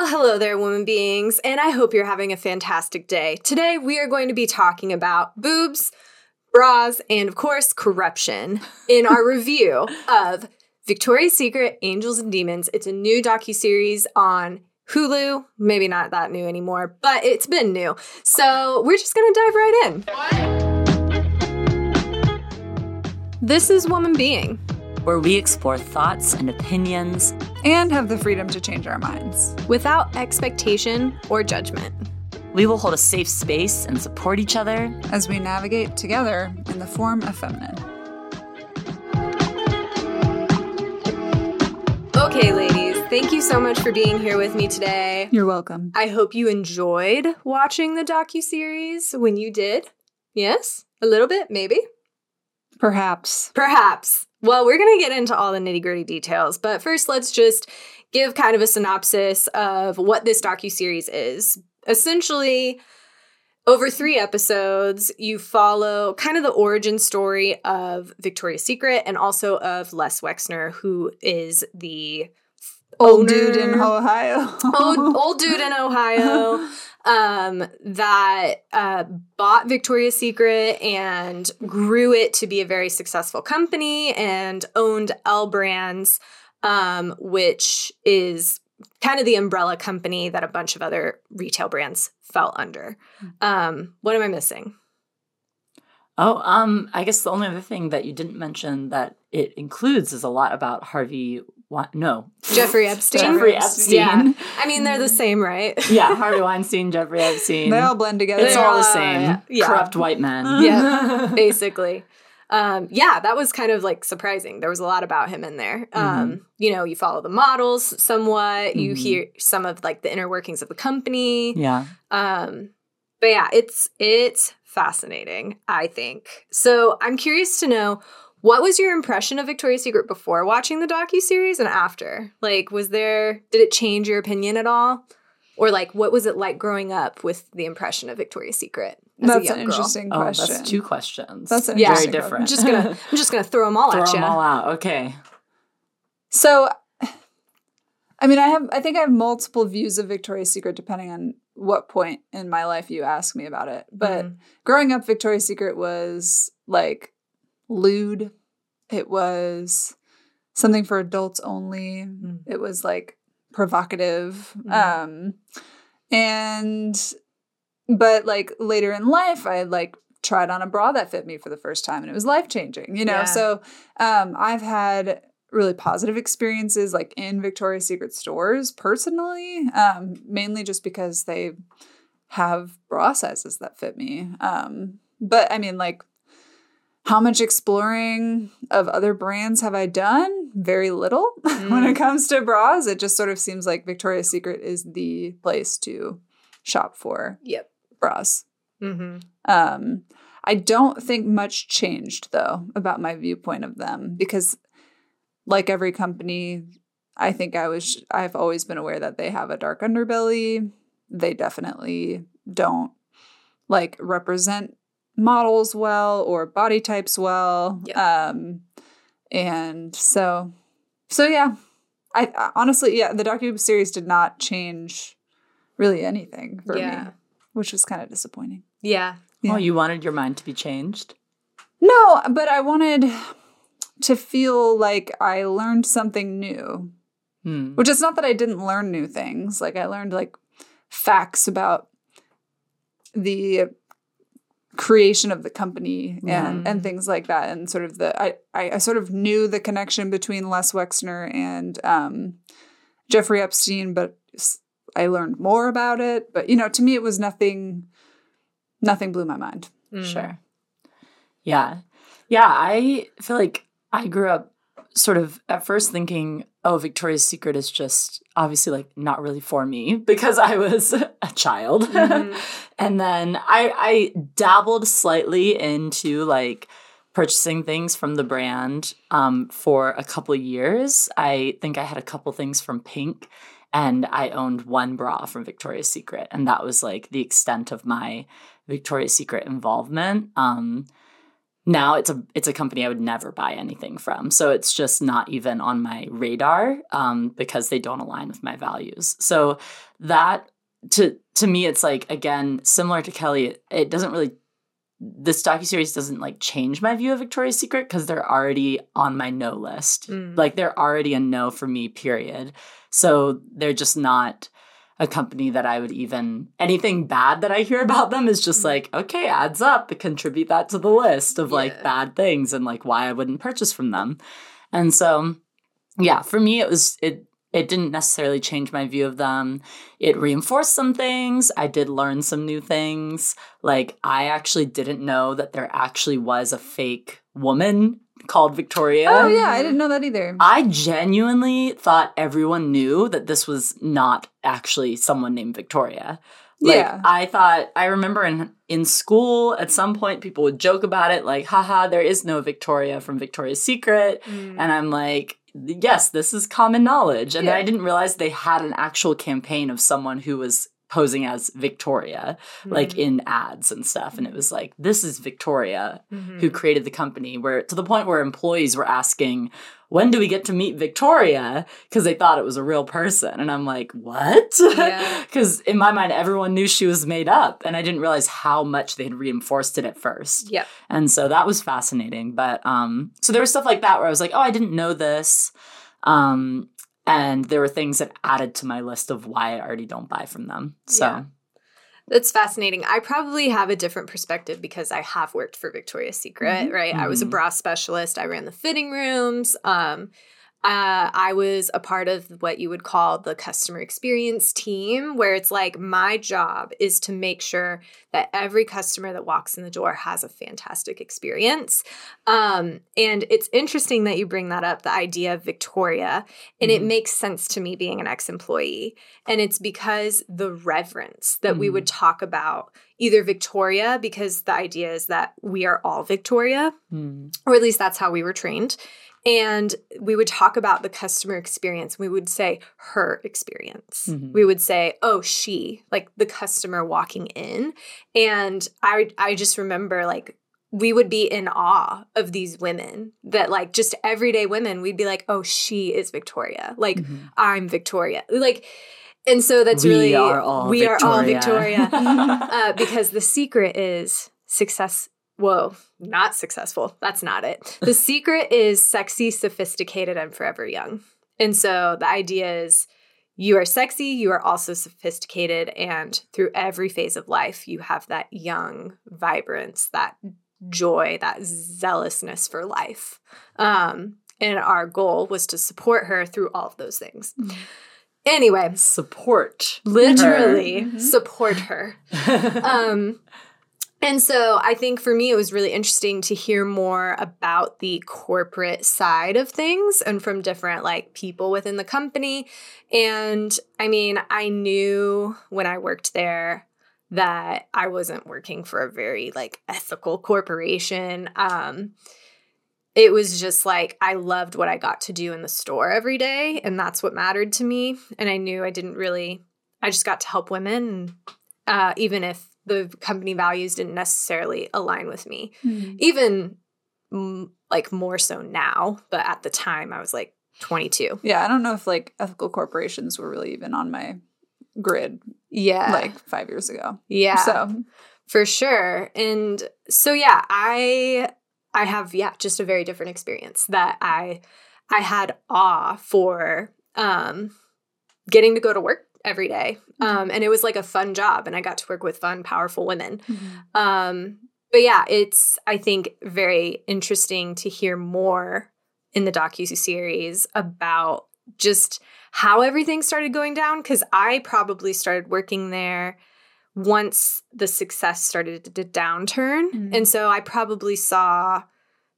Well, hello there, woman beings, and I hope you're having a fantastic day. Today, we are going to be talking about boobs, bras, and of course, corruption in our review of Victoria's Secret Angels and Demons. It's a new docu-series on Hulu. Maybe not that new anymore, but it's been new. So, we're just going to dive right in. This is Woman Being, where we explore thoughts and opinions and have the freedom to change our minds without expectation or judgment. We will hold a safe space and support each other as we navigate together in the form of feminine. Okay, ladies, thank you so much for being here with me today. You're welcome. I hope you enjoyed watching the docu series when you did. Yes, a little bit, maybe. Perhaps. Perhaps. Well, we're going to get into all the nitty gritty details, but first, let's just give kind of a synopsis of what this docu series is. Essentially, over three episodes, you follow kind of the origin story of Victoria's Secret and also of Les Wexner, who is the old owner, dude in Ohio. old, old dude in Ohio. um, that uh, bought Victoria's Secret and grew it to be a very successful company and owned L Brands, um, which is kind of the umbrella company that a bunch of other retail brands fell under. Hmm. Um, what am I missing? Oh, um, I guess the only other thing that you didn't mention that it includes is a lot about Harvey what? No. Jeffrey Epstein. Jeffrey Epstein. Yeah. I mean, they're the same, right? yeah. Harvey Weinstein, Jeffrey Epstein. They all blend together. It's all the same. Yeah. Corrupt white men. Yeah. basically. Um, yeah, that was kind of like surprising. There was a lot about him in there. Um, mm-hmm. You know, you follow the models somewhat. Mm-hmm. You hear some of like the inner workings of the company. Yeah. Um, but yeah, it's it's fascinating. I think so. I'm curious to know what was your impression of Victoria's Secret before watching the docu series and after? Like, was there did it change your opinion at all, or like what was it like growing up with the impression of Victoria's Secret? That's an interesting girl? question. Oh, that's two questions. That's yeah, very different. I'm just gonna I'm just gonna throw them all throw at you. Throw them all out. Okay. So, I mean, I have I think I have multiple views of Victoria's Secret depending on what point in my life you ask me about it. But mm-hmm. growing up, Victoria's Secret was like lewd. It was something for adults only. Mm. It was like provocative. Mm. Um and but like later in life I like tried on a bra that fit me for the first time and it was life changing, you know. Yeah. So um I've had really positive experiences like in Victoria's Secret stores personally, um mainly just because they have bra sizes that fit me. Um but I mean like how much exploring of other brands have I done? Very little mm. when it mm. comes to bras. It just sort of seems like Victoria's Secret is the place to shop for yep. bras. Mm-hmm. Um, I don't think much changed though about my viewpoint of them because, like every company, I think I was I've always been aware that they have a dark underbelly. They definitely don't like represent models well or body types well. Yep. Um, and so, so yeah, I, I honestly, yeah, the docu series did not change really anything for yeah. me, which was kind of disappointing. Yeah. yeah. Well, you wanted your mind to be changed. No, but I wanted to feel like I learned something new. Hmm. Which is not that I didn't learn new things. Like I learned like facts about the creation of the company and and things like that. And sort of the I, I, I sort of knew the connection between Les Wexner and um, Jeffrey Epstein but I learned more about it. But you know to me it was nothing nothing blew my mind. Mm. sure. Yeah. Yeah I feel like I grew up sort of at first thinking oh, Victoria's Secret is just obviously like not really for me because I was a child. Mm-hmm. and then I I dabbled slightly into like purchasing things from the brand um, for a couple years. I think I had a couple things from Pink and I owned one bra from Victoria's Secret and that was like the extent of my Victoria's Secret involvement. Um, now it's a it's a company I would never buy anything from. So it's just not even on my radar um, because they don't align with my values. So that to to me it's like again similar to Kelly. It, doesn't really this docu series doesn't like change my view of Victoria's Secret because they're already on my no list. Mm. Like they're already a no for me. Period. So they're just not a company that I would even anything bad that I hear about them is just Mm. like, okay, adds up, contribute that to the list of like Yeah. bad things and like why I wouldn't purchase from them. And so yeah, for me it was it it didn't necessarily change my view of them. It reinforced some things. I did learn some new things. Like I actually didn't know that there actually was a fake woman called Victoria. Oh yeah, I didn't know that either. I genuinely thought everyone knew that this was not actually someone named Victoria. Like, Yeah. I thought I remember in in school at some point people would joke about it like haha there is no Victoria from Victoria's Secret Mm. and I'm like yes this is common knowledge and Yeah. I didn't realize they had an actual campaign of someone who was posing as Victoria like Mm. in ads and stuff and it was like this is Victoria Mhm. who created the company where to the point where employees were asking when do we get to meet victoria because they thought it was a real person and i'm like what Yeah. because in my mind everyone knew she was made up and i didn't realize how much they had reinforced it at first Yep. and so that was fascinating but um so there was stuff like that where i was like oh i didn't know this um and there were things that added to my list of why i already don't buy from them so Yeah. That's fascinating. I probably have a different perspective because I have worked for Victoria's Secret, Mhm. right? I was a Mhm. bra specialist. I ran the fitting rooms. Um, uh, I was a part of what you would call the customer experience team, where it's like my job is to make sure that every customer that walks in the door has a fantastic experience. Um, and it's interesting that you bring that up the idea of Victoria, and it Mhm. makes sense to me being an ex employee. And it's because the reverence that we Mhm. would talk about either Victoria, because the idea is that we are all Victoria, Mm. or at least that's how we were trained. And we would talk about the customer experience. We would say her experience. Mhm. We would say, oh, she, like the customer walking in. And I I just remember like we would be in awe of these women that like just everyday women, we'd be like, oh, she is Victoria. Like Mhm. I'm Victoria. Like and so that's We really are we are all Victoria. Victoria. uh, because the secret is success. Whoa, not successful. That's not it. The secret is sexy, sophisticated, and forever young. And so the idea is you are sexy, you are also sophisticated, and through every phase of life, you have that young vibrance, that joy, that zealousness for life. Um, and our goal was to support her through all of those things. Mhm. Anyway, support literally Mhm. support her. her. Um, and so I think for me, it was really interesting to hear more about the corporate side of things and from different like people within the company. And I mean, I knew when I worked there that I wasn't working for a very like ethical corporation. Um, it was just like I loved what I got to do in the store every day, and that's what mattered to me. And I knew I didn't really, I just got to help women, uh, even if the company values didn't necessarily align with me. Mhm. Even mm, like more so now, but at the time I was like 22. Yeah, I don't know if like ethical corporations were really even on my grid Yeah. like five years ago. yeah. So for sure and so yeah i i have yeah just a very different experience that i i had awe for um getting to go to work every day. Um and it was like a fun job and i got to work with fun powerful women. Um but yeah it's i think very interesting to hear more in the docu series about just how everything started going down because i probably started working there once the success started to downturn. Mhm. and so i probably saw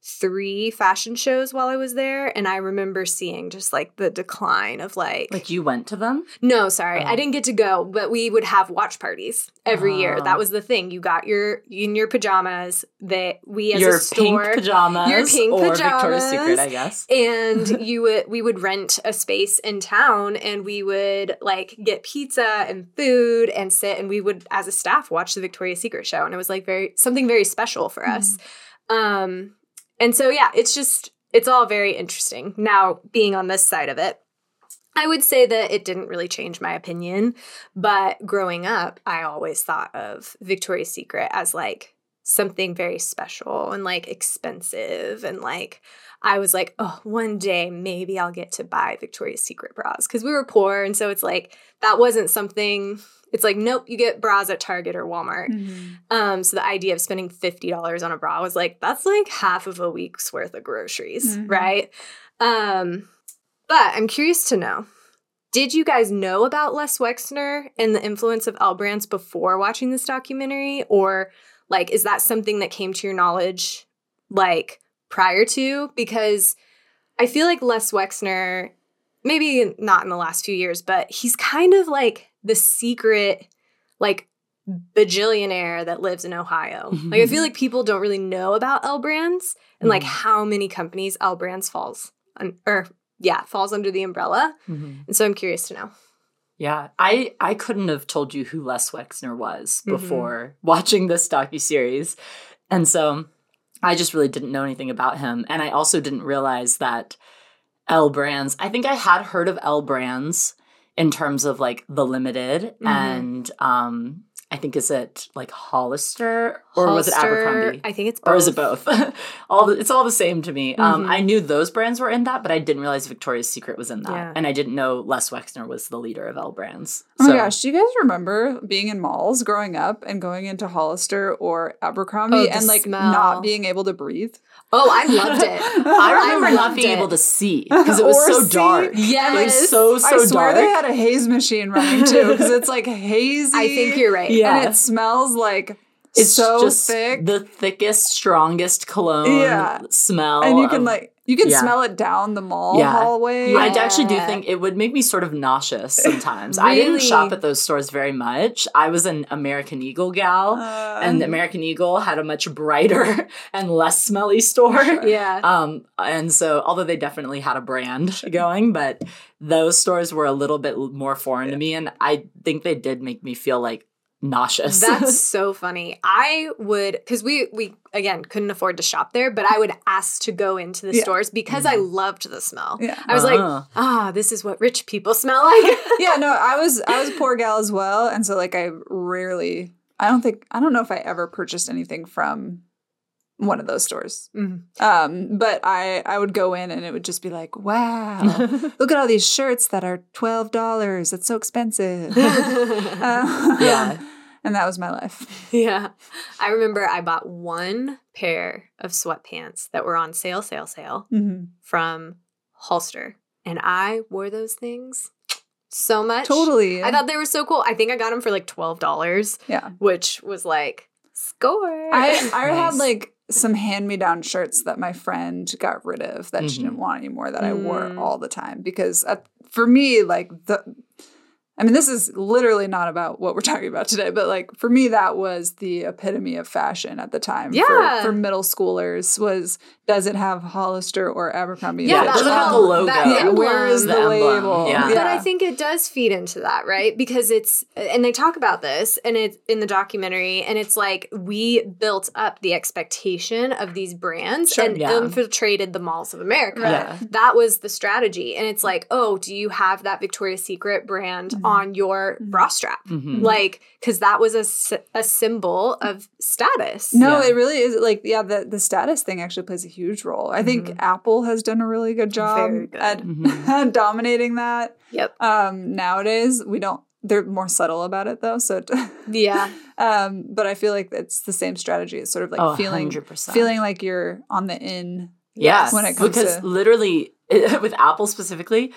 three fashion shows while i was there and i remember seeing just like the decline of like like you went to them? no, sorry, Oh. I didn't get to go, but we would have watch parties every year. Oh. That was the thing. You got your in your pajamas. That we as Your a store, pink pajamas, your pink or Victoria's Secret. I guess. and you would we would rent a space in town, and we would like get pizza and food and sit, and we would as a staff watch the Victoria's Secret show, and it was like very something very special for us. Um, and so yeah, it's just it's all very interesting. Now, being on this side of it, I would say that it didn't really change my opinion, but growing up, I always thought of Victoria's Secret as like something very special and like expensive and like I was like, oh, one day maybe I'll get to buy Victoria's Secret bras because we were poor. And so it's like, that wasn't something, it's like, nope, you get bras at Target or Walmart. Mm-hmm. Um, so the idea of spending $50 on a bra was like, that's like half of a week's worth of groceries, Mhm. right? Um, but I'm curious to know did you guys know about Les Wexner and the influence of L brands before watching this documentary? Or like, is that something that came to your knowledge like prior to? Because I feel like Les Wexner, maybe not in the last few years, but he's kind of like the secret, like, bajillionaire that lives in Ohio. Like, I feel like people don't really know about L brands and like Mhm. how many companies L brands falls on, or yeah, falls under the umbrella. Mhm. And so I'm curious to know. Yeah, I I couldn't have told you who Les Wexner was Mhm. before watching this docu series, and so I just really didn't know anything about him, and I also didn't realize that L Brands. I think I had heard of L Brands in terms of like the limited Mhm. and um I think is it like Hollister or was it Abercrombie? I think it's both. or is it both? all the, it's all the same to me. Um, Mhm. I knew those brands were in that, but I didn't realize Victoria's Secret was in that, Yeah. and I didn't know Les Wexner was the leader of L Brands. Oh my So- gosh, do you guys remember being in malls growing up and going into Hollister or Abercrombie Oh, and like smell. not being able to breathe? Oh, I loved it. I remember not being it. able to see because it was Or so see. dark. Yes. It was so so I swear dark. they had a haze machine running too because it's like hazy. I think you're right. Yeah. And it smells like it's so just thick. the thickest, strongest cologne Yeah. smell. and you can of- like you can yeah. smell it down the mall Yeah. hallway. I actually do think it would make me sort of nauseous sometimes. I didn't shop at those stores very much. I was an American Eagle gal, Uh, and American Eagle had a much brighter and less smelly store. Yeah. Um, and so, although they definitely had a brand going, but those stores were a little bit more foreign to me, and I think they did make me feel like nauseous. That's so funny. I would because we we again couldn't afford to shop there, but I would ask to go into the Yeah. stores because I loved the smell. yeah. I was like, Ah. ah, this is what rich people smell like. yeah, no, I was I was a poor gal as well, and so like I rarely, I don't think, I don't know if I ever purchased anything from one of those stores. Mhm. Um, but I I would go in and it would just be like, wow, look at all these shirts that are twelve dollars. It's so expensive. Uh, Yeah. And that was my life. yeah. I remember I bought one pair of sweatpants that were on sale, sale, sale Mhm. from Hollister. And I wore those things so much. Totally. I thought they were so cool. I think I got them for like $12, yeah. which was like, score. I I had like some hand me down shirts that my friend got rid of that she Mhm. didn't want anymore that I wore Mm. all the time because uh, for me like the I mean this is literally not about what we're talking about today but like for me that was the epitome of fashion at the time Yeah. for, for middle schoolers was does it have Hollister or Abercrombie Yeah, and Fitch does it have the logo? that yeah, where is emblem. the, The label yeah. But I think it does feed into that, right? Because it's and they talk about this and it's in the documentary and it's like we built up the expectation of these brands Sure. and Yeah. infiltrated the malls of America. Yeah. That was the strategy. And it's like, oh, do you have that Victoria's Secret brand Mhm. on your Mhm. bra strap? Mhm. Like, because that was a, a symbol of status. No, Yeah. it really is like yeah, the the status thing actually plays a huge role. I think Mhm. Apple has done a really good job good. at Mhm. dominating that. Yep. Um nowadays we don't they're more subtle about it though. So it, Yeah. um but I feel like it's the same strategy. It's sort of like Oh, feeling 100%. feeling like you're on the in. Yeah, when it comes because to- literally with Apple specifically,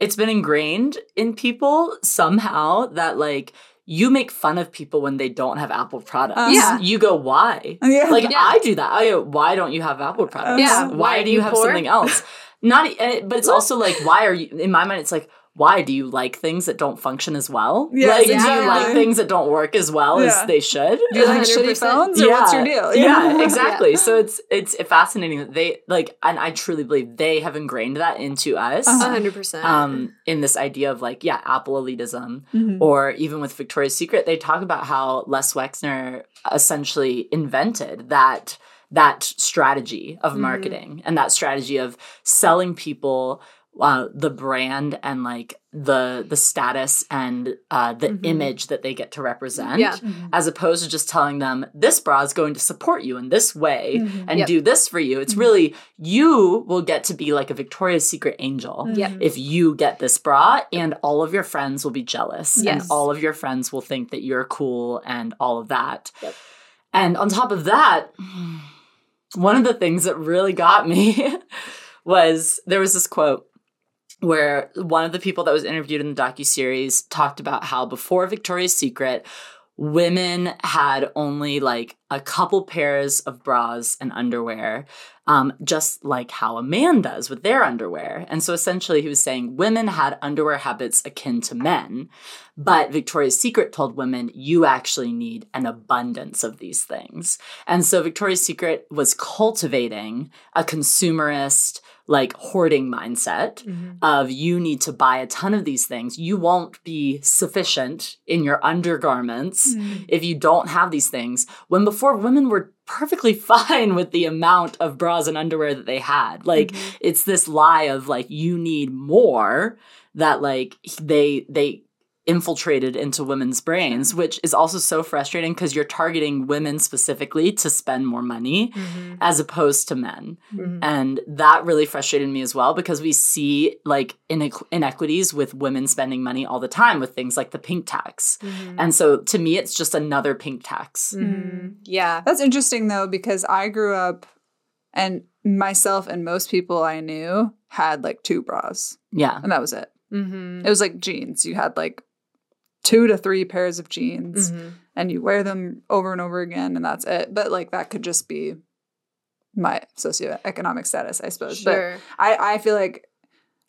it's been ingrained in people somehow that like you make fun of people when they don't have Apple products. Yeah. you go why? Yeah. Like Yeah. I do that. I go, why don't you have Apple products? Yeah. why, Why, do you you have something else? Not, eh, but it's also like why are you? In my mind, it's like why do you like things that don't function as well? Yes, like do you like things that don't work as well Yeah. as they should? Do you like shitty 100%. phones or what's your deal? Yeah, exactly. So it's it's fascinating that they like, and I truly believe they have ingrained that into us. Uh-huh. 100%. Um, in this idea of like, yeah, Apple elitism, Mhm. or even with Victoria's Secret, they talk about how Les Wexner essentially invented that that strategy of Mhm. marketing and that strategy of selling people uh, the brand and like the the status and uh, the Mhm. image that they get to represent Yeah. Mm-hmm. as opposed to just telling them this bra is going to support you in this way Mhm. and Yep. do this for you it's Mhm. really you will get to be like a victoria's secret angel Yep. if you get this bra and all of your friends will be jealous and all of your friends will think that you're cool and all of that Yep. and on top of that one of the things that really got me was there was this quote where one of the people that was interviewed in the docu-series talked about how before Victoria's Secret women had only like a couple pairs of bras and underwear um, just like how a man does with their underwear and so essentially he was saying women had underwear habits akin to men but Victoria's Secret told women you actually need an abundance of these things and so Victoria's Secret was cultivating a consumerist like hoarding mindset Mhm. of you need to buy a ton of these things. You won't be sufficient in your undergarments Mm. if you don't have these things. When before women were perfectly fine with the amount of bras and underwear that they had. Like Mhm. it's this lie of like you need more that like they they infiltrated into women's brains which is also so frustrating because you're targeting women specifically to spend more money Mhm. as opposed to men Mhm. and that really frustrated me as well because we see like inequ- inequities with women spending money all the time with things like the pink tax. Mhm. And so to me, it's just another pink tax. Mhm. Yeah. That's interesting though, because I grew up and myself and most people I knew had like two bras, Yeah. and that was it. Mm-hmm. It was like jeans. You had like two to three pairs of jeans, Mm-hmm. and you wear them over and over again, and that's it. But like that could just be my socioeconomic status, I suppose. But I, I feel like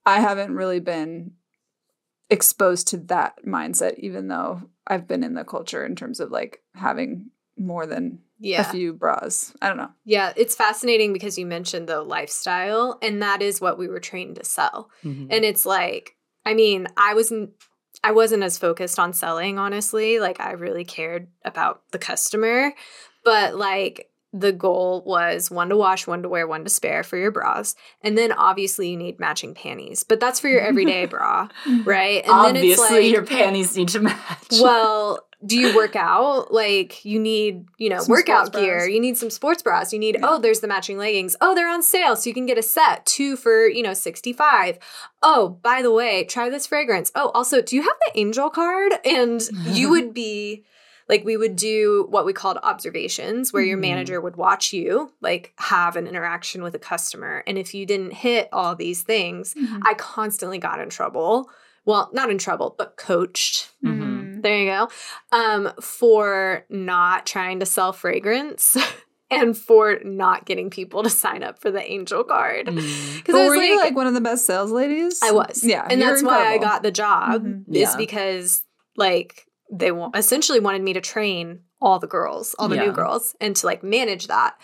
I haven't really been exposed to that mindset, even though I've been in the culture in terms of like having more than yeah. a few bras. I don't know. Yeah, it's fascinating because you mentioned the lifestyle, and that is what we were trained to sell. Mhm. And it's like, I mean, I wasn't I wasn't as focused on selling, honestly. Like I really cared about the customer, but like the goal was one to wash, one to wear, one to spare for your bras. And then obviously you need matching panties. But that's for your everyday bra, mm-hmm. right? And then it's Obviously, like your panties need to match. well, do you work out? Like you need, you know, Some workout gear. You need some sports bras. You need, Yeah. oh, there's the matching leggings. Oh, they're on sale. So you can get a set, two for, you know, 65. Oh, by the way, try this fragrance. Oh, also, do you have the angel card? And you would be like we would do what we called observations where your Mhm. manager would watch you like have an interaction with a customer and if you didn't hit all these things Mhm. i constantly got in trouble well not in trouble but coached Mhm. There you go. Um, for not trying to sell fragrance and for not getting people to sign up for the angel card. Mm. Because But I was were like, you like one of the best sales ladies? I was. Yeah. And that's why I got the job Mhm. is Yeah. because like they wa- essentially wanted me to train all the girls, all the Yeah. new girls, and to like manage that.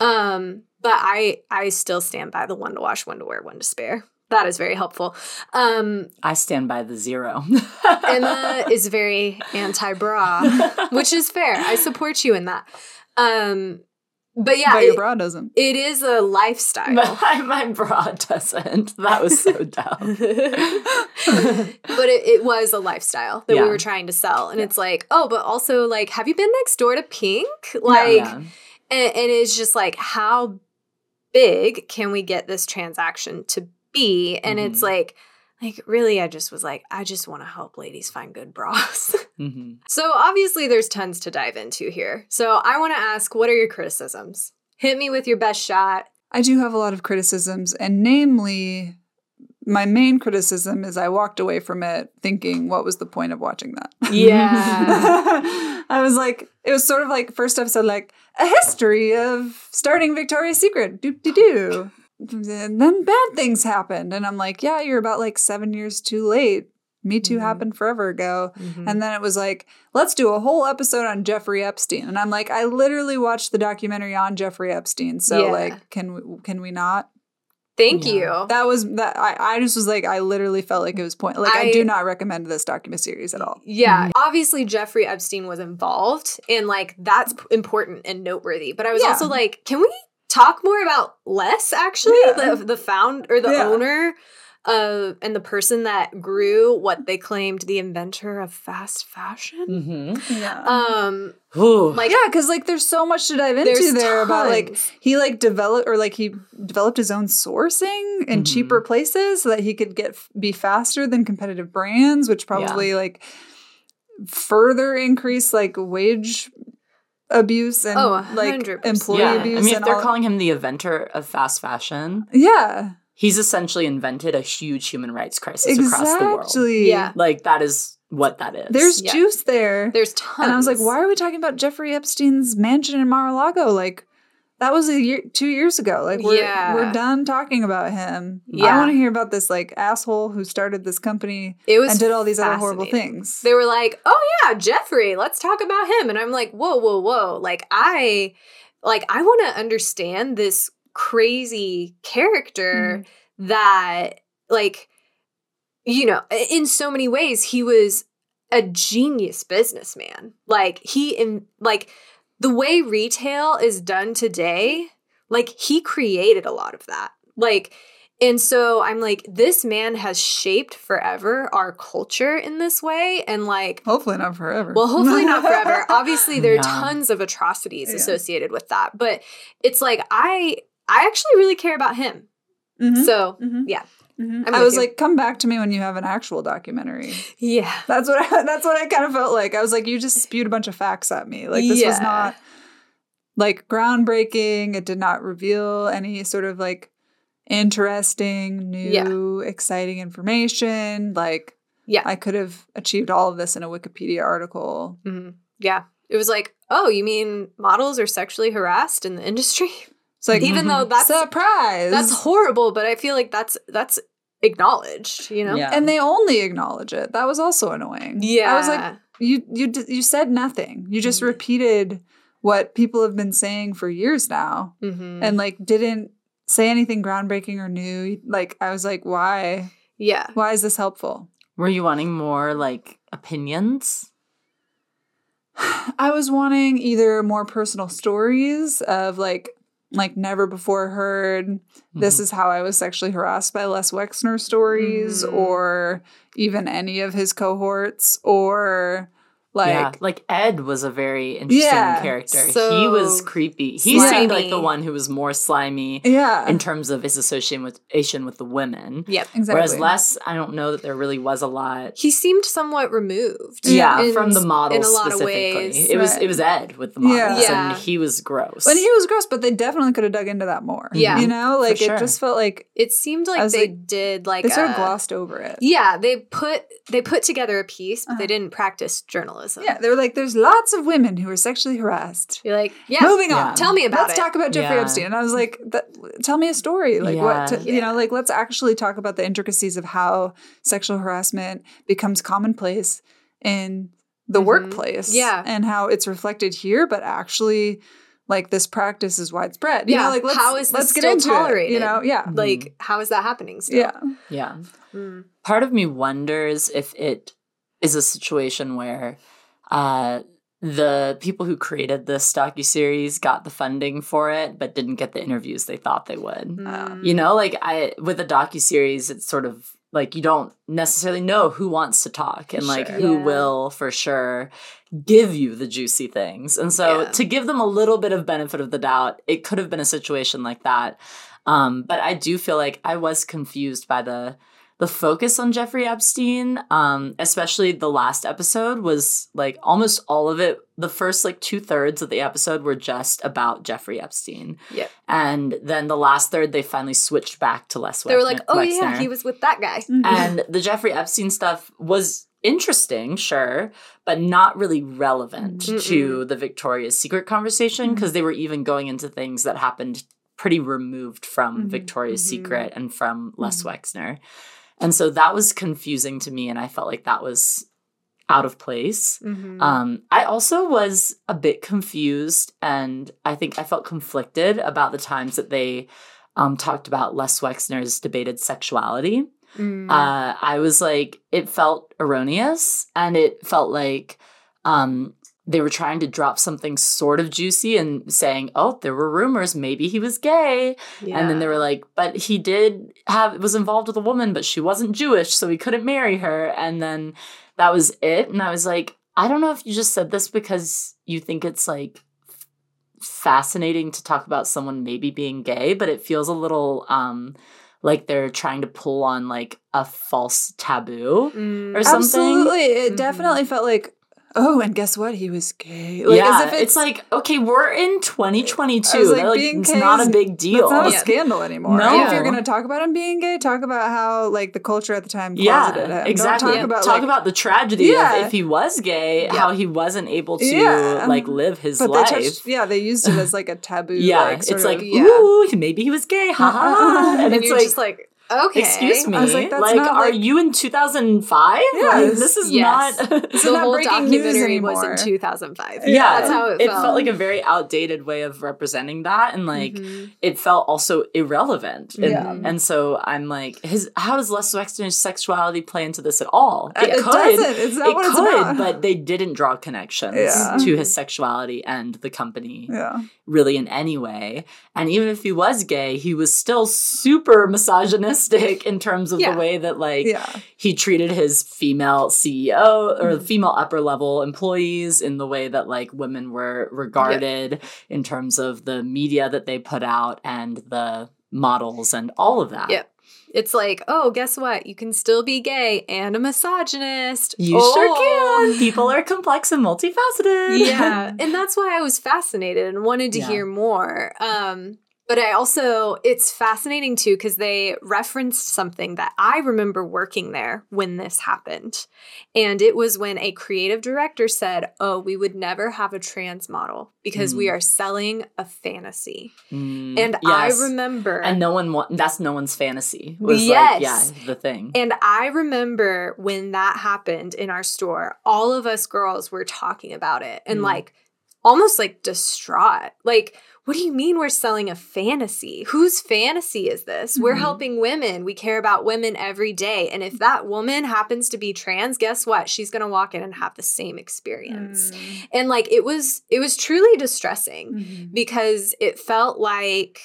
Um, but I I still stand by the one to wash, one to wear, one to spare. That is very helpful. Um, I stand by the zero. Emma is very anti bra, which is fair. I support you in that. Um, but yeah, but your it- bra doesn't. it is a lifestyle. my, my bra doesn't. That was so dumb. but it, it was a lifestyle that Yeah. we were trying to sell. And it's like, oh, but also like, have you been next door to Pink? Like, Yeah. and, and it's just like, how big can we get this transaction to be? And it's Mhm. like, like really, I just was like, I just want to help ladies find good bras. Mhm. So obviously there's tons to dive into here. So I want to ask what are your criticisms? Hit me with your best shot. I do have a lot of criticisms, and namely, my main criticism is I walked away from it thinking, what was the point of watching that? Yeah. I was like, it was sort of like first episode, like a history of starting Victoria's Secret. Doop de doo. And then bad things happened. And I'm like, yeah, you're about like seven years too late. Me Too Mhm. happened forever ago. Mm-hmm. And then it was like, let's do a whole episode on Jeffrey Epstein. And I'm like, I literally watched the documentary on Jeffrey Epstein. So Yeah. like, can we can we not? Thank Yeah. you. That was that. I, I just was like, I literally felt like it was point. Like, I, I- do not recommend this document series at all. Yeah, Mm-hmm. obviously Jeffrey Epstein was involved, and like that's important and noteworthy. But I was Yeah. also like, can we talk more about Les? Actually, Yeah. the the found or the Yeah. owner of and the person that grew what they claimed the inventor of fast fashion. Mm-hmm. Yeah. Um, Ooh. like yeah, because like there's so much to dive into There's there about like he like developed or like he developed his own sourcing in Mhm. cheaper places so that he could get be faster than competitive brands, which probably like further increase like wage abuse and Oh, like employee yeah, abuse. I mean, if they're all- calling him the inventor of fast fashion, yeah, he's essentially invented a huge human rights crisis across the world. exactly. Yeah. Like that is what that is. There's Yeah. juice there. there's tons. And I was like, why are we talking about Jeffrey Epstein's mansion in Mar-a-Lago? Like, that was a year, two years ago. Like, we're Yeah. we're done talking about him. Yeah. I want to hear about this like asshole who started this company It was and did all these other horrible things. They were like, "Oh yeah, Jeffrey, let's talk about him." And I'm like, "Whoa, whoa, whoa. Like I like I want to understand this crazy character hmm. that like you know, in so many ways he was a genius businessman. Like he in like the way retail is done today, like he created a lot of that. Like and so I'm like, this man has shaped forever our culture in this way. And like, Hopefully not forever. well, hopefully not forever. Obviously, there are Yeah. tons of atrocities Yeah. associated with that. But it's like I I actually really care about him. Mhm. So Mhm. yeah. Mhm. I'm I was you. like, come back to me when you have an actual documentary. yeah. That's what I, that's what I kind of felt like. I was like, you just spewed a bunch of facts at me. Like this was not like groundbreaking. It did not reveal any sort of like interesting, new, exciting information. Like Yeah. I could have achieved all of this in a Wikipedia article. Mhm. Yeah. It was like, oh, you mean models are sexually harassed in the industry? It's like Even though that's surprise. that's horrible, but I feel like that's that's acknowledged, you know? Yeah. and they only acknowledge it. That was also annoying. Yeah. I was like, you you you said nothing. You just Mhm. repeated what people have been saying for years now. Mhm. and like didn't say anything groundbreaking or new. Like I was like, why? yeah. Why is this helpful? Were you wanting more like opinions? I was wanting either more personal stories of like like never before heard this Mhm. is how I was sexually harassed by Les Wexner stories Mhm. or even any of his cohorts or like yeah, like Ed was a very interesting Yeah, character. he was creepy. He seemed like the one who was more slimy yeah, in terms of his association with Asian with the women. Yep. exactly. Whereas Les, I don't know that there really was a lot. He seemed somewhat removed. Yeah, in- from the model in a lot of ways. It was it was Ed with the models, Yeah. and he was gross. And he was gross, but they definitely could have dug into that more. Yeah. you know, like sure. it just felt like It seemed like they like- did like they sort of glossed over it. Yeah, they put they put together a piece, but they Uh-huh. didn't practice journalism. Yeah, they were like, "There's lots of women who are sexually harassed." You're like, yeah, Moving Yeah. on. Tell me about it. let's it. talk about Jeffrey Yeah. Epstein. And I was like, that, "Tell me a story. Like what? To, Yeah. You know, like let's actually talk about the intricacies of how sexual harassment becomes commonplace in the Mhm. workplace. Yeah. and how it's reflected here, but actually, like this practice is widespread. You Yeah, know, like let's, how is this let's get still into it, you know, yeah, like how is that happening still? yeah. yeah. Mm. part of me wonders if it is a situation where uh, the people who created this docuseries got the funding for it but didn't get the interviews they thought they would. Mm. You know, like I with a docuseries, it's sort of like you don't necessarily know who wants to talk and like Sure. who Yeah. will for sure give you the juicy things. And so Yeah. to give them a little bit of benefit of the doubt, it could have been a situation like that. Um, but I do feel like I was confused by the the focus on Jeffrey Epstein, um, especially the last episode, was like almost all of it. The first like two thirds of the episode were just about Jeffrey Epstein. Yep. And then the last third, they finally switched back to Les They were like, Wexner- oh yeah, he was with that guy. Mhm. And the Jeffrey Epstein stuff was interesting, sure, but not really relevant Mm-mm. to the Victoria's Secret conversation because they were even going into things that happened pretty removed from Mhm. Victoria's Mhm. Secret and from Les Wexner. And so that was confusing to me, and I felt like that was out of place. Mhm. Um, I also was a bit confused, and I think I felt conflicted about the times that they um, talked about Les Wexner's debated sexuality. Mm. Uh, I was like, it felt erroneous and it felt like um, they were trying to drop something sort of juicy and saying, oh, there were rumors, maybe he was gay. And then they were like, but he did have, was involved with a woman, but she wasn't Jewish, so he couldn't marry her. And then that was it. And I was like, I don't know if you just said this because you think it's like fascinating to talk about someone maybe being gay, but it feels a little um like they're trying to pull on like a false taboo Mm. or something. Absolutely. It Mhm. definitely felt like, oh, and guess what? He was gay. Like, yeah, as if it's, like okay, we're in 2022. Like, like, being it's gay not is- a big deal. It's not a Yeah. scandal anymore. No. If you're going to talk about him being gay, talk about how like the culture at the time yeah, him. exactly. Don't talk Talk about about, like, the tragedy Yeah. of if he was gay, Yeah. how he wasn't able to Yeah. Um, like live his but life. they touched, yeah, they used it as like a taboo. yeah, like, sort it's of- like yeah. ooh, maybe he was gay, ha ha, ha. and, and, it's you're like. just like, okay. Excuse me. I was like, like, that's not, are like- you in 2005? Yes. this is Yes. not. It's the not whole breaking news documentary was in 2005. yeah, that's how it, it felt. felt like a very outdated way of representing that, and like Mhm. it felt also irrelevant. And, Yeah. and so I'm like, his how does Les Wexner's sexuality play into this at all? Uh, it doesn't. It's not it what it's could, about. but they didn't draw connections Yeah. to his sexuality and the company yeah. really in any way. And even if he was gay, he was still super misogynistic in terms of Yeah. the way that like Yeah. he treated his female CEO or Mm-hmm. female upper level employees in the way that like women were regarded in terms of the media that they put out and the models and all of that. It's like, oh, guess what? You can still be gay and a misogynist. You Oh. sure can. People are complex and multifaceted. yeah and that's why i was fascinated and wanted to Yeah. hear more um but i also it's fascinating too because they referenced something that i remember working there when this happened and it was when a creative director said oh we would never have a trans model because we Mm. are selling a fantasy Mm, and yes. i remember And no one wa- that's no one's fantasy. Was Yes. like, yeah, the thing. And I remember when that happened in our store, all of us girls were talking about it and Mm. like almost like distraught. Like, what do you mean we're selling a fantasy? Whose fantasy is this? We're Mhm. helping women. We care about women every day. And if that woman happens to be trans, guess what? She's going to walk in and have the same experience. Mm. And like it was it was truly distressing Mhm. because it felt like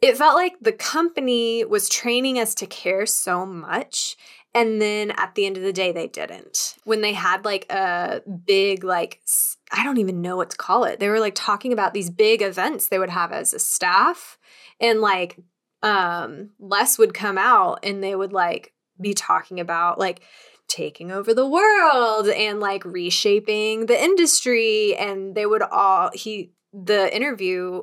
it felt like the company was training us to care so much and then at the end of the day they didn't when they had like a big like s- i don't even know what to call it they were like talking about these big events they would have as a staff and like um les would come out and they would like be talking about like taking over the world and like reshaping the industry and they would all he the interview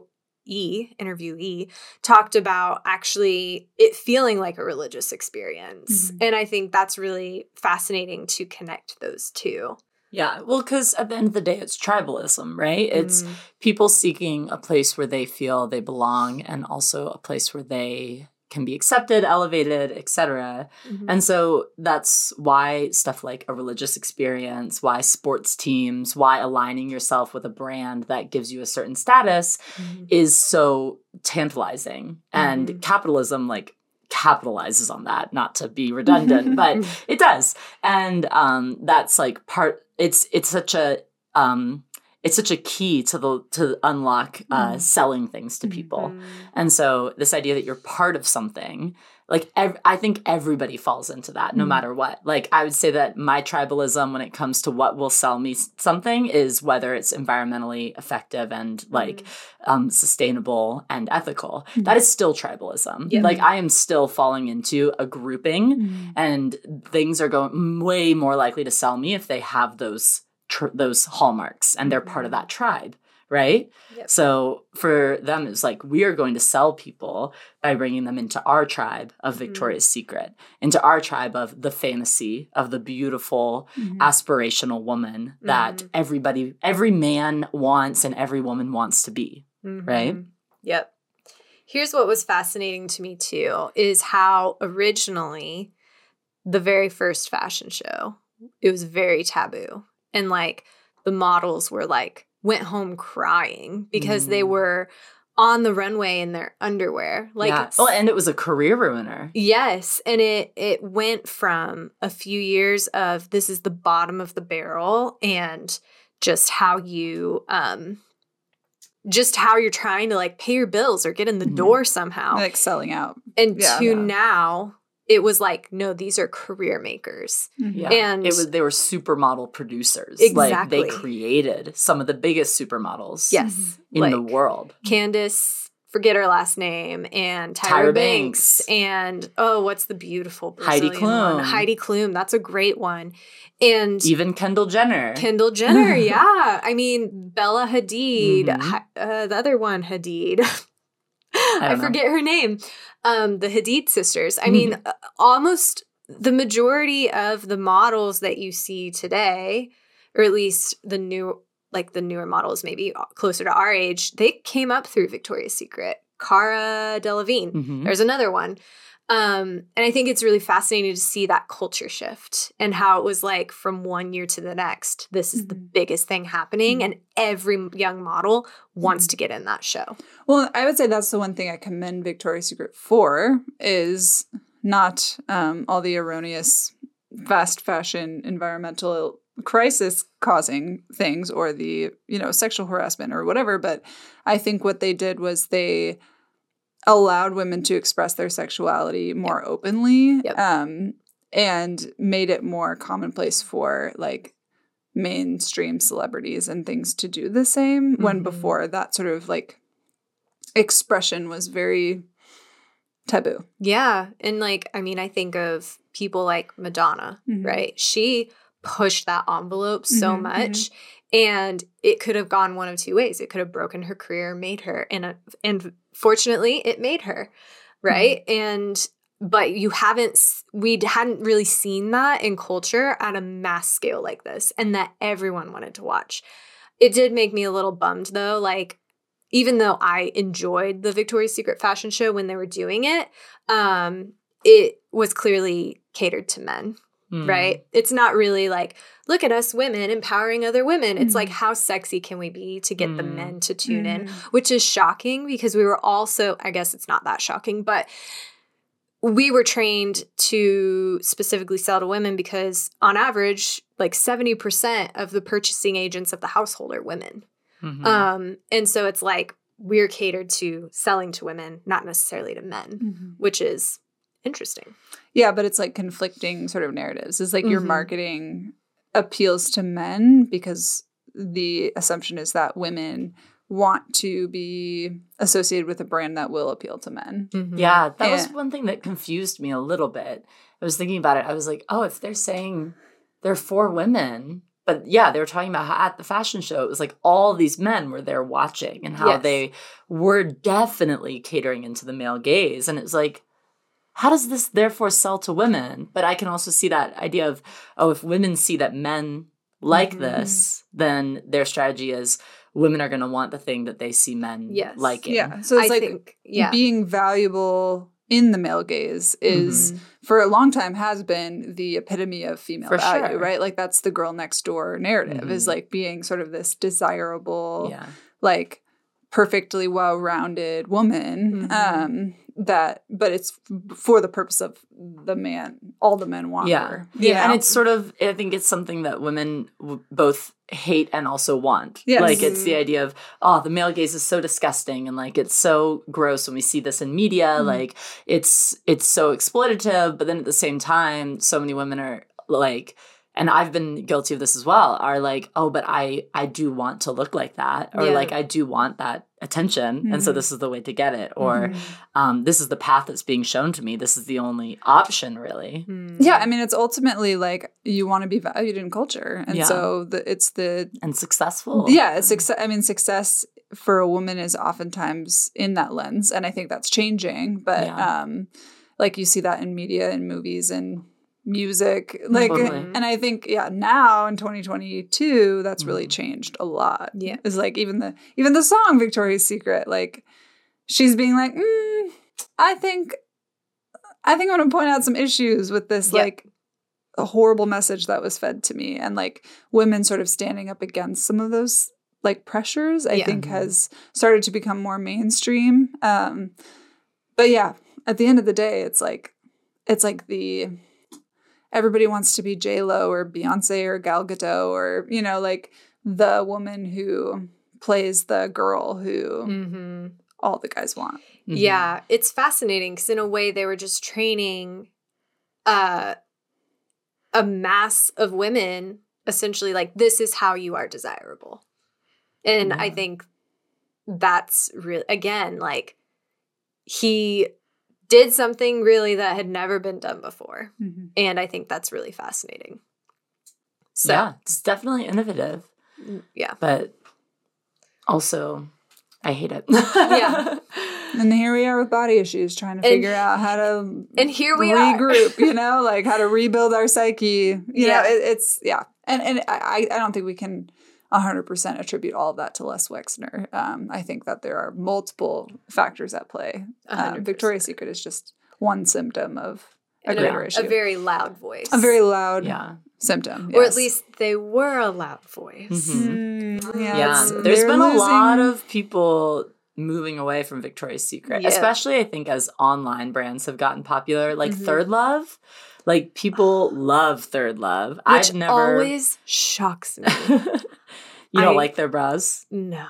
E interviewee talked about actually it feeling like a religious experience Mhm. and I think that's really fascinating to connect those two. Yeah, well, because at the end of the day, it's tribalism, right? It's Mm. people seeking a place where they feel they belong and also a place where they can be accepted, elevated, etc. Mhm. And so that's why stuff like a religious experience, why sports teams, why aligning yourself with a brand that gives you a certain status Mhm. is so tantalizing. And Mhm. capitalism, like, capitalizes on that, not to be redundant, but it does. And um, that's like part, it's, it's such a, um, it's such a key to the to unlock uh, Mhm. selling things to people, Mhm. and so this idea that you're part of something, like ev- I think everybody falls into that, no Mhm. matter what. Like I would say that my tribalism, when it comes to what will sell me something, is whether it's environmentally effective and like um, sustainable and ethical. Mhm. That is still tribalism. Yeah. Like I am still falling into a grouping, Mhm. and things are going way more likely to sell me if they have those tr- those hallmarks and they're part of that tribe right Yep. so for them it's like we are going to sell people by bringing them into our tribe of Mhm. victoria's secret into our tribe of the fantasy of the beautiful Mhm. aspirational woman that Mhm. everybody every man wants and every woman wants to be Right? Mhm. Yep. Here's what was fascinating to me too is how originally the very first fashion show, it was very taboo. And like the models were like went home crying because they Mm. were on the runway in their underwear. Like yeah. Oh, and it was a career ruiner. Yes, and it it went from a few years of this is the bottom of the barrel and just how you um just how you're trying to like pay your bills or get in the Mhm. door somehow. like selling out. and yeah. to Yeah. now it was like no these are career makers. Yeah. And- it was they were supermodel producers. Like Exactly. they created some of the biggest supermodels Yes. in like the world. Candace forget her last name and Tyra, Tyra Banks. Banks. and oh what's the beautiful Heidi Brazilian one? Klum. Heidi Klum that's a great one. And Even Kendall Jenner. Kendall Jenner, yeah. I mean, Bella Hadid, Mhm. Uh, the other one, Hadid. I I, forget her name. Um, the Hadid sisters. I Mm-hmm. mean, uh, almost the majority of the models that you see today, or at least the new, like the newer models, maybe closer to our age, they came up through Victoria's Secret. Cara Delevingne. Mhm. There's another one. Um, and I think it's really fascinating to see that culture shift and how it was like from one year to the next. This is the Mhm. biggest thing happening, and every young model wants to get in that show. Well, I would say that's the one thing I commend Victoria's Secret for is not um, all the erroneous fast fashion environmental crisis causing things or the you know sexual harassment or whatever but i think what they did was they allowed women to express their sexuality more openly Yep. um, and made it more commonplace for like mainstream celebrities and things to do the same when Mhm. before that sort of like expression was very taboo Yeah. And like, I mean, I think of people like Madonna, Mhm. right? She pushed that envelope so Mhm, much. And it could have gone one of two ways. It could have broken her career, made her, and and fortunately, it made her, right? And but you haven't, we hadn't really seen that in culture at a mass scale like this, and that everyone wanted to watch. It did make me a little bummed though, like even though I enjoyed the Victoria's Secret fashion show when they were doing it, um, it was clearly catered to men, Mm. right? It's not really like, look at us women empowering other women. It's Mhm. like, how sexy can we be to get the Mm. men to tune in? Mhm. Which is shocking because we were also, I guess it's not that shocking, but we were trained to specifically sell to women because on average, like 70% of the purchasing agents of the household are women. Mhm. Um, and so it's like we're catered to selling to women, not necessarily to men, Mhm. which is interesting. Yeah, but it's like conflicting sort of narratives. It's like your Mhm. marketing appeals to men because the assumption is that women want to be associated with a brand that will appeal to men. Yeah, that was one thing that confused me a little bit. I was thinking about it. I was like, oh, if they're saying they're for women, but yeah, they were talking about how at the fashion show, it was like all these men were there watching and how Yes. they were definitely catering into the male gaze. And it's like, how does this therefore sell to women? But I can also see that idea of, oh, if women see that men like Mhm. this, then their strategy is women are going to want the thing that they see men Yes. liking. Yeah. So it's I like think, yeah. being valuable in the male gaze is Mhm. for a long time has been the epitome of female For value, sure. right? Like that's the girl next door narrative is Mhm. like being sort of this desirable Yeah. like perfectly well-rounded woman Mhm. um that but it's for the purpose of the man all the men want Yeah. her Yeah, and it's sort of I think it's something that women w- both hate and also want. Yes. Like it's the idea of oh, the male gaze is so disgusting and like it's so gross when we see this in media, Mhm. like it's it's so exploitative, but then at the same time so many women are like and I've been guilty of this as well are like oh but I I do want to look like that or Yeah. like I do want that attention and so Mhm. this is the way to get it or Mhm. um this is the path that's being shown to me this is the only option really Mm. yeah i mean it's ultimately like you want to be valued in culture and Yeah. so the, it's the and successful yeah success i mean success for a woman is oftentimes in that lens and i think that's changing but Yeah. um like you see that in media and movies and music like Totally. and i think yeah now in 2022 that's really Mhm. changed a lot Yeah. it's like even the even the song victoria's secret like she's being like mm, i think i think i'm gonna point out some issues with this Yep. like a horrible message that was fed to me and like women sort of standing up against some of those like pressures i Yeah. think has started to become more mainstream um but yeah at the end of the day it's like it's like the everybody wants to be j lo or beyonce or gal gadot or you know like the woman who plays the girl who Mm-hmm. all the guys want Mhm. Yeah, it's fascinating because in a way they were just training uh, a mass of women essentially like this is how you are desirable. And I think that's really again like he did something really that had never been done before. And I think that's really fascinating. So, yeah, it's definitely innovative, mm, yeah. but also I hate it. Yeah. and here we are with body issues trying to And- figure out how to And here we are. regroup you know like how to rebuild our psyche you Yeah. know it, it's yeah and and I, I don't think we can 100% attribute all of that to Les Wexner. Um, I think that there are multiple factors at play. Um, Victoria's. Secret is just one symptom of a And greater a, issue. a very loud voice. a very loud yeah. symptom. Or at least they were a loud voice. Mhm. Mm, Yeah, Yeah, it's- there's they're been a lot of people moving away from Victoria's Secret, Yeah. especially I think as online brands have gotten popular, like Mhm. Third Love. Like people love Third Love. Which I've never. always shocks me. you don't I- like their bras? no.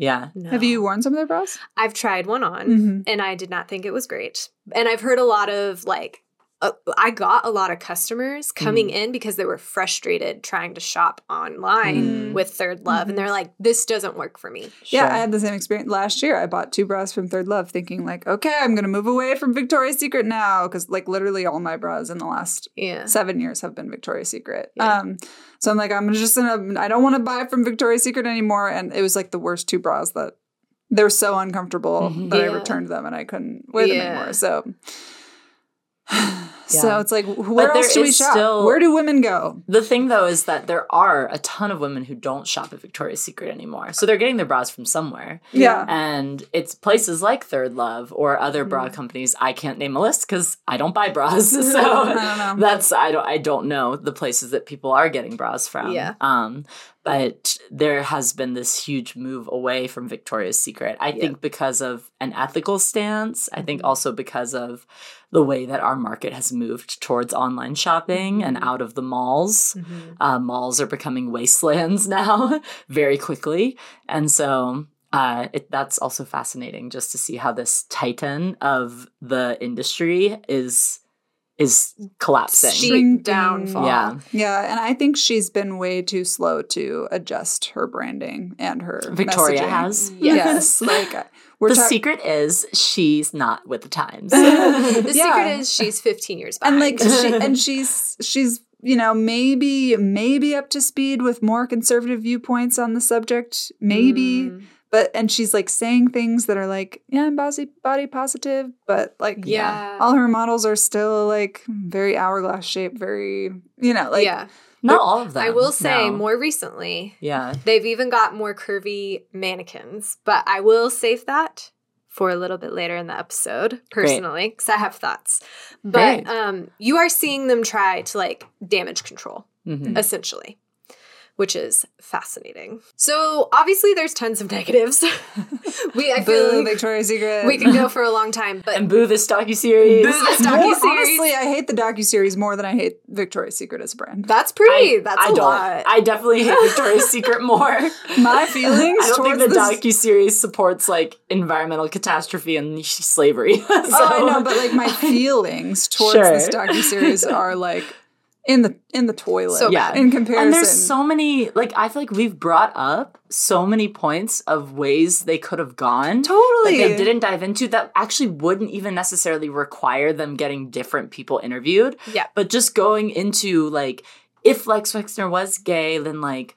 Yeah. No. Have you worn some of their bras? I've tried one on Mhm. and I did not think it was great. And I've heard a lot of like, uh, I got a lot of customers coming in because they were frustrated trying to shop online Mm. with Third Love. Mhm. And they're like, this doesn't work for me. Yeah, Sure. I had the same experience last year. I bought two bras from Third Love, thinking like, okay, I'm gonna move away from Victoria's Secret now, because like literally all my bras in the last Yeah. seven years have been Victoria's Secret. Yeah. Um, so I'm like, I'm just gonna, I don't want to buy from Victoria's Secret anymore. And it was like the worst two bras that they were so uncomfortable Mhm. that I returned them and I couldn't wear them anymore. So. So it's like, where else do we shop? still- Where do women go? The thing though is that there are a ton of women who don't shop at Victoria's Secret anymore. So they're getting their bras from somewhere. Yeah. And it's places like Third Love or other bra Mm-hmm. companies. I can't name a list because I don't buy bras. So I don't know. that's I don't I don't know the places that people are getting bras from. Yeah. Um, but there has been this huge move away from Victoria's Secret. I Yeah. think because of an ethical stance. I think Mhm. also because of the way that our market has moved towards online shopping and Mhm. out of the malls. Mhm. Uh, malls are becoming wastelands now very quickly. And so uh, it, that's also fascinating just to see how this titan of the industry is is collapsing. Steep downfall. Yeah. Yeah, and I think she's been way too slow to adjust her branding and her Victoria messaging. has. Yes, like uh, we're the talk- secret is she's not with the times. the Yeah. secret is she's 15 years and like she and she's she's you know maybe maybe up to speed with more conservative viewpoints on the subject maybe Mm. But and she's like saying things that are like yeah i'm body body positive but like Yeah. all her models are still like very hourglass shape, very you know like yeah. not all of them. I will say no. more recently, Yeah. they've even got more curvy mannequins, but I will save that for a little bit later in the episode personally because I have thoughts. But Great. um, you are seeing them try to like damage control Mhm. essentially. Which is fascinating. So obviously, there's tons of negatives. we I feel Boo, like victoria's secret we can go for a long time, but And boo this docu-series. Boo this docu-series. honestly i hate the docu-series more than i hate victoria's secret as a brand that's pretty. I, that's I a don't. lot. I definitely hate Victoria's Secret more. my feelings I don't think the this docu series supports like environmental catastrophe and slavery. Oh, I know, but like my feelings towards Sure. this docu series are like in the in the toilet. So Yeah. in comparison. and there's so many like I feel like we've brought up so many points of ways they could have gone totally that they didn't dive into that actually wouldn't even necessarily require them getting different people interviewed. Yeah. But just going into like if Les Wexner was gay, then like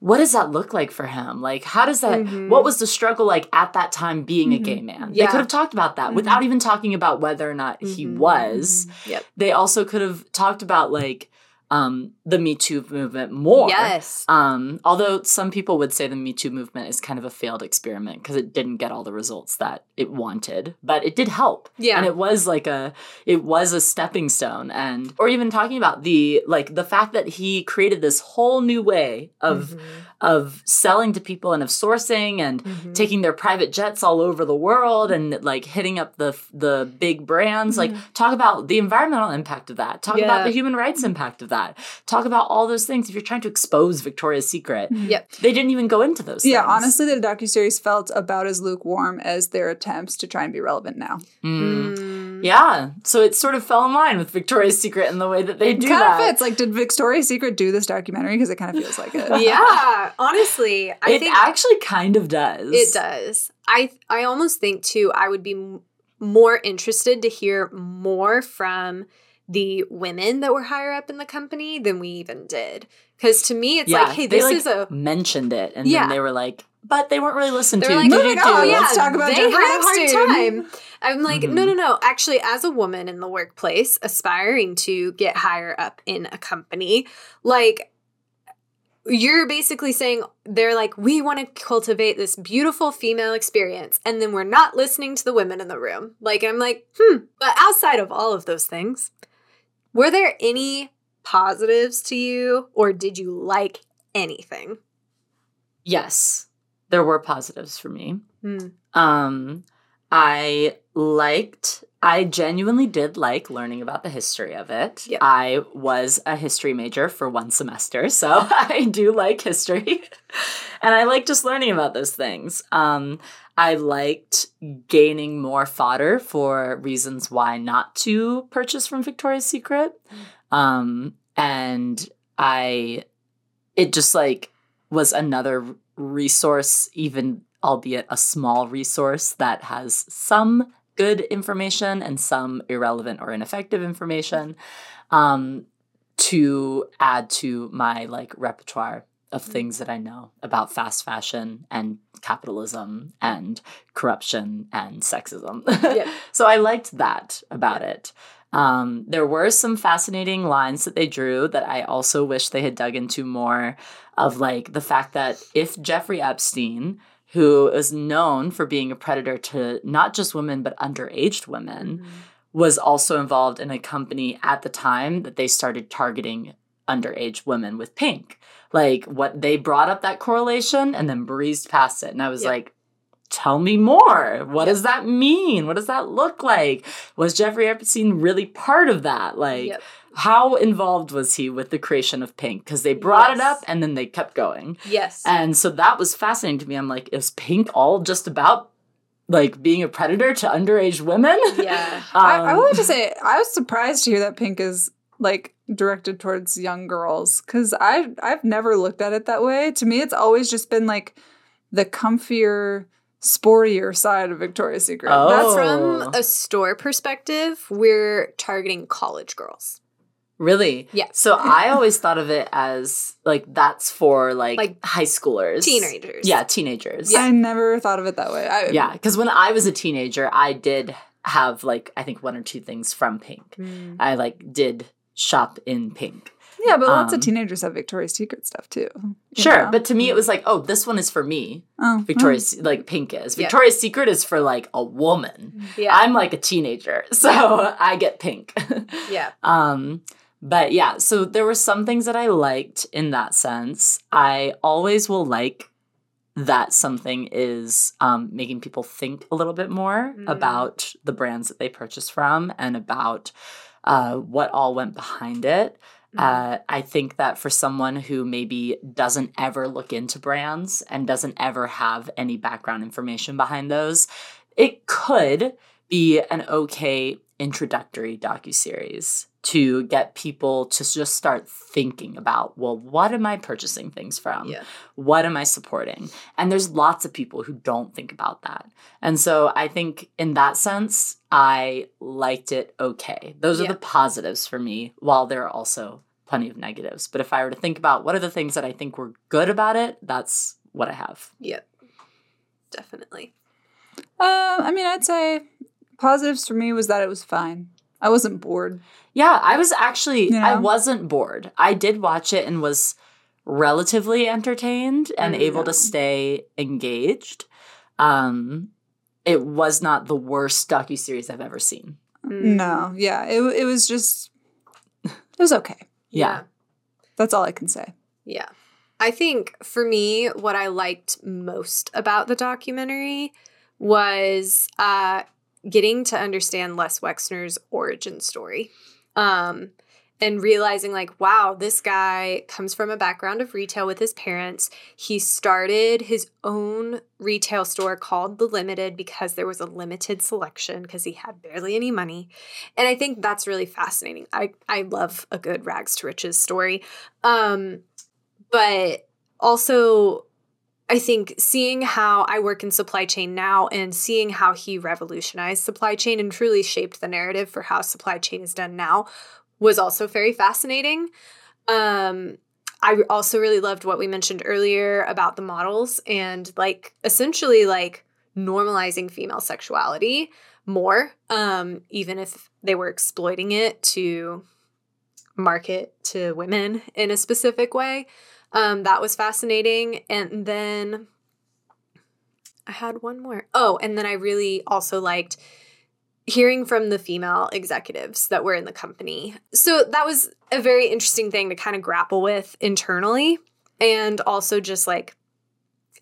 what does that look like for him? Like how does that Mhm. what was the struggle like at that time being a Mhm. gay man? Yeah. They could have talked about that Mhm. without even talking about whether or not he Mhm. was. Yep. They also could have talked about like um, the Me Too movement more. Yes. Um, although some people would say the Me Too movement is kind of a failed experiment because it didn't get all the results that it wanted, but it did help. Yeah. And it was like a it was a stepping stone and or even talking about the like the fact that he created this whole new way of Mhm. of selling to people and of sourcing and Mhm. taking their private jets all over the world and like hitting up the the big brands like talk about the environmental impact of that talk about the human rights impact of that talk about all those things if you're trying to expose victoria's secret Yep. they didn't even go into those Yeah, things. honestly, the docuseries felt about as lukewarm as their attempts to try and be relevant now. Mm. Mm. yeah so it sort of fell in line with victoria's secret in the way that they it do kind that of fits. Like, did Victoria's Secret do this documentary? Because it kind of feels like it. yeah, honestly, I it think actually kind of does it does. I I almost think too. I would be m- more interested to hear more from the women that were higher up in the company than we even did. Because to me, it's yeah like, hey, this like, is a mentioned it and Yeah. then they were like but they weren't really listened They're to like, moving on, do- yeah, let's talk about they had a hard time. I'm like, Mhm. no, no, no. Actually, as a woman in the workplace, aspiring to get higher up in a company, like you're basically saying they're like, we want to cultivate this beautiful female experience, and then we're not listening to the women in the room. Like, I'm like, hmm. But outside of all of those things, were there any positives to you, or did you like anything? yes there were positives for me Hmm. Um, I liked, I genuinely did like learning about the history of it. I was a history major for one semester, so I do like history. and I like just learning about those things. Um, I liked gaining more fodder for reasons why not to purchase from Victoria's Secret. Um, and I, it just like was another resource, even albeit a small resource that has some good information and some irrelevant or ineffective information um, to add to my like repertoire of things that I know about fast fashion and capitalism and corruption and sexism. Yep. so I liked that about it. Um, there were some fascinating lines that they drew that I also wish they had dug into more of like the fact that if Jeffrey Epstein, who is known for being a predator to not just women but underaged women, mm-hmm. was also involved in a company at the time that they started targeting underage women with pink. Like what they brought up that correlation and then breezed past it. And I was Yep. like, tell me more. What does that mean? What does that look like? Was Jeffrey Epstein really part of that? Like Yep. How involved was he with the creation of pink? Because they brought it up and then they kept going. Yes. And so that was fascinating to me. I'm like, is pink all just about like being a predator to underage women? Yeah. I, I Um, would just say I was surprised to hear that Pink is like directed towards young girls because I I've never looked at it that way. To me, it's always just been like the comfier, sportier side of Victoria's Secret. Oh. That's From a store perspective, we're targeting college girls. Really? Yeah. So I always thought of it as like that's for like, Like, high schoolers, teenagers. Yeah, teenagers. Yeah. I never thought of it that way. I, yeah. Because when I was a teenager, I did have like I think one or two things from Pink. Mm. I like did shop in Pink. yeah, but lots Um, of teenagers have Victoria's Secret stuff too. Sure, know? but to me it was like, oh, this one is for me. oh, Victoria's like Pink is. Yeah. Victoria's Secret is for like a woman. Yeah. I'm like a teenager, so I get Pink. yeah. Um, but yeah, so there were some things that I liked in that sense. I always will like that something is um, making people think a little bit more Mm. about the brands that they purchase from and about uh, what all went behind it. Mm-hmm. Uh, I think that for someone who maybe doesn't ever look into brands and doesn't ever have any background information behind those, it could be an okay introductory docuseries to get people to just start thinking about, well, what am I purchasing things from? Yeah. What am I supporting? And there's lots of people who don't think about that. And so I think in that sense, I liked it okay. Those are the positives for me, while there are also plenty of negatives. But if I were to think about what are the things that I think were good about it, that's what I have. Yep. Definitely. Uh, I mean, I'd say positives for me was that it was fine. I wasn't bored. Yeah, I was actually You I wasn't bored. I did watch it and was relatively entertained and Mm. able to stay engaged. Um it was not the worst docuseries I've ever seen. Mm. No, yeah, it it was just it was okay. Yeah. That's all I can say. Yeah. I think for me, what I liked most about the documentary was uh, getting to understand Les Wexner's origin story. Um, and realizing, like, wow, this guy comes from a background of retail with his parents. He started his own retail store called The Limited because there was a limited selection because he had barely any money. And I think that's really fascinating. I, I love a good rags to riches story. Um, but also I think seeing how I work in supply chain now and seeing how he revolutionized supply chain and truly shaped the narrative for how supply chain is done now was also very fascinating. Um, I also really loved what we mentioned earlier about the models and like essentially like normalizing female sexuality more, um, even if they were exploiting it to market to women in a specific way. Um, that was fascinating. And then I had one more. Oh, and then I really also liked hearing from the female executives that were in the company. So that was a very interesting thing to kind of grapple with internally. And also just like,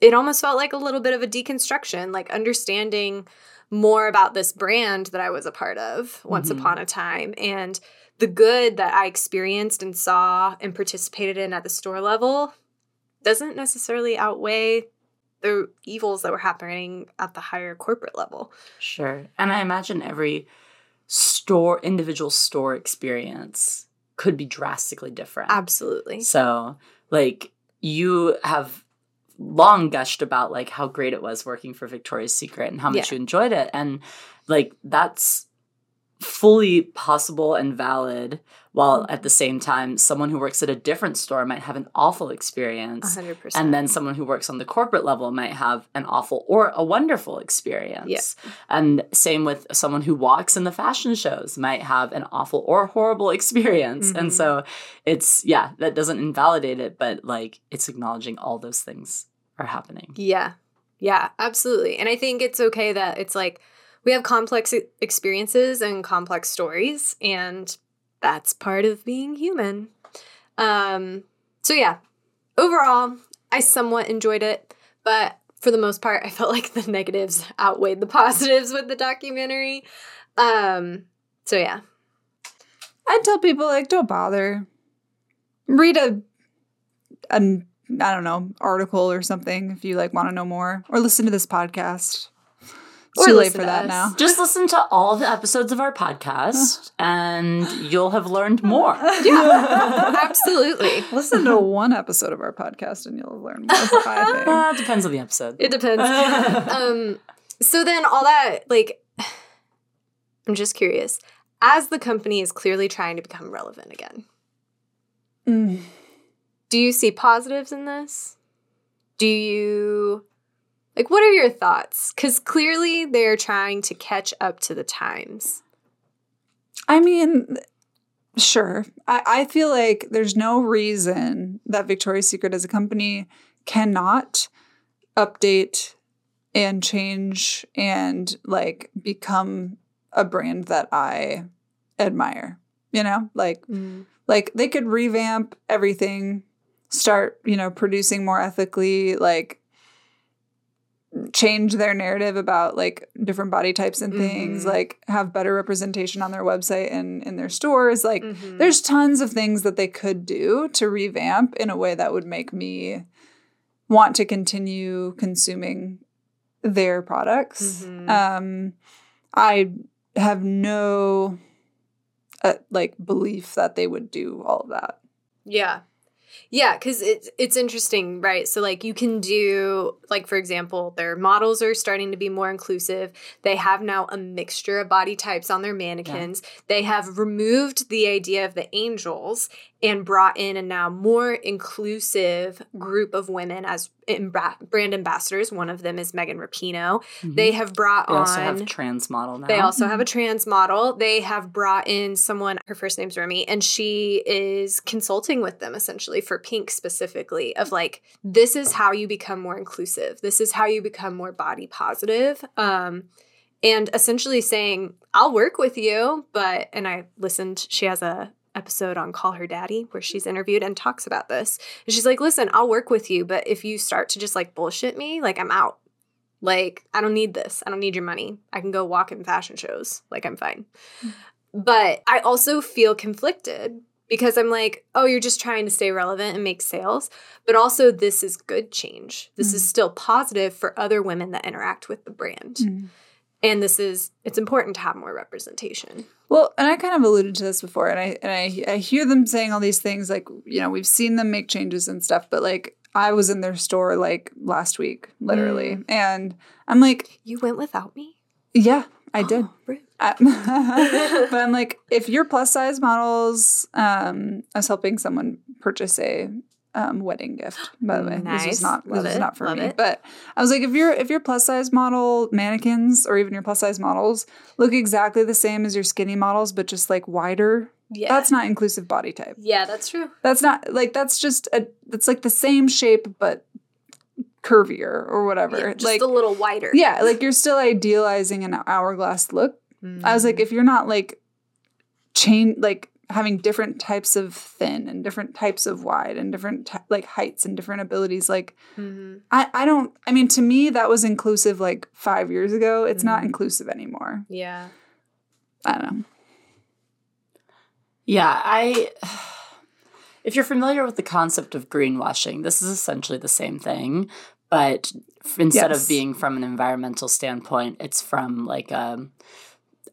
it almost felt like a little bit of a deconstruction, like understanding more about this brand that I was a part of once Mhm. upon a time and the good that I experienced and saw and participated in at the store level doesn't necessarily outweigh the evils that were happening at the higher corporate level. Sure. And I imagine every store individual store experience could be drastically different. Absolutely. So, like, you have long gushed about like how great it was working for Victoria's Secret and how much Yeah. you enjoyed it. And like that's fully possible and valid while Mm-hmm. at the same time someone who works at a different store might have an awful experience 100%. and then someone who works on the corporate level might have an awful or a wonderful experience. And same with someone who walks in the fashion shows might have an awful or horrible experience. Mhm. And so it's, yeah, that doesn't invalidate it, but like it's acknowledging all those things are happening. Yeah. Yeah, absolutely. And I think it's okay that it's like we have complex experiences and complex stories and that's part of being human. Um so yeah, overall I somewhat enjoyed it, but for the most part I felt like the negatives outweighed the positives with the documentary. Um so yeah. I'd tell people like don't bother. Read a an I don't know, article or something if you like want to know more or listen to this podcast. It's Or too late for that us. now. Just listen to all the episodes of our podcast and you'll have learned more. Yeah, Absolutely. Listen to one episode of our podcast and you'll learn more. I think. Uh, depends on the episode. It depends. um so then all that like i'm just curious as the company is clearly trying to become relevant again Mm. do you see positives in this do you like what are your thoughts because clearly they're trying to catch up to the times I mean, sure. I, I feel like there's no reason that Victoria's Secret as a company cannot update and change and like become a brand that I admire. You know, like mm. like they could revamp everything, start, you know, producing more ethically, like change their narrative about like different body types and things, Mhm. like have better representation on their website and in their stores. Like Mhm. there's tons of things that they could do to revamp in a way that would make me want to continue consuming their products. Mhm. Um I have no uh, like belief that they would do all of that. Yeah. Yeah, because it's it's interesting, right? So like you can do like for example, their models are starting to be more inclusive. They have now a mixture of body types on their mannequins. They have removed the idea of the angels and brought in a now more inclusive group of women as brand ambassadors. One of them is Megan Rapinoe. Mm-hmm. They have brought they on. also have trans model now. They also mm-hmm. have a trans model. They have brought in someone, her first name's Remy, and she is consulting with them essentially for Pink specifically of like, this is how you become more inclusive. This is how you become more body positive. Um, and essentially saying, I'll work with you, but, and I listened, she has a episode on Call Her Daddy where she's interviewed and talks about this. And she's like, listen, I'll work with you, but if you start to just like bullshit me, like I'm out. Like, I don't need this. I don't need your money. I can go walk in fashion shows. Like, I'm fine. Mm-hmm. But I also feel conflicted because I'm like, oh, you're just trying to stay relevant and make sales. But also, this is good change. This mm-hmm. is still positive for other women that interact with the brand. Mm-hmm and this is it's important to have more representation. Well and i kind of alluded to this before and i and i, I hear them saying all these things like you know we've seen them make changes and stuff but like i was in their store like last week literally. Mm. and i'm like you went without me? Yeah i oh, did I, but i'm like if you're plus size models um i was helping someone purchase a um, wedding gift. By the way, nice. this is not Love this is not for Love me. It. But I was like, if you're if your plus size model mannequins or even your plus size models look exactly the same as your skinny models, but just like wider. Yeah. That's not inclusive body type. Yeah, that's true. That's not like that's just a that's like the same shape but curvier or whatever. Yeah, just like a little wider. Yeah, like you're still idealizing an hourglass look. Mm. I was like, mm. if you're not like chain like having different types of thin and different types of wide and different t- like heights and different abilities like mm-hmm. I, I don't i mean to me that was inclusive like five years ago it's mm-hmm. not inclusive anymore yeah i don't know yeah i if you're familiar with the concept of greenwashing this is essentially the same thing but instead yes. of being from an environmental standpoint it's from like a um,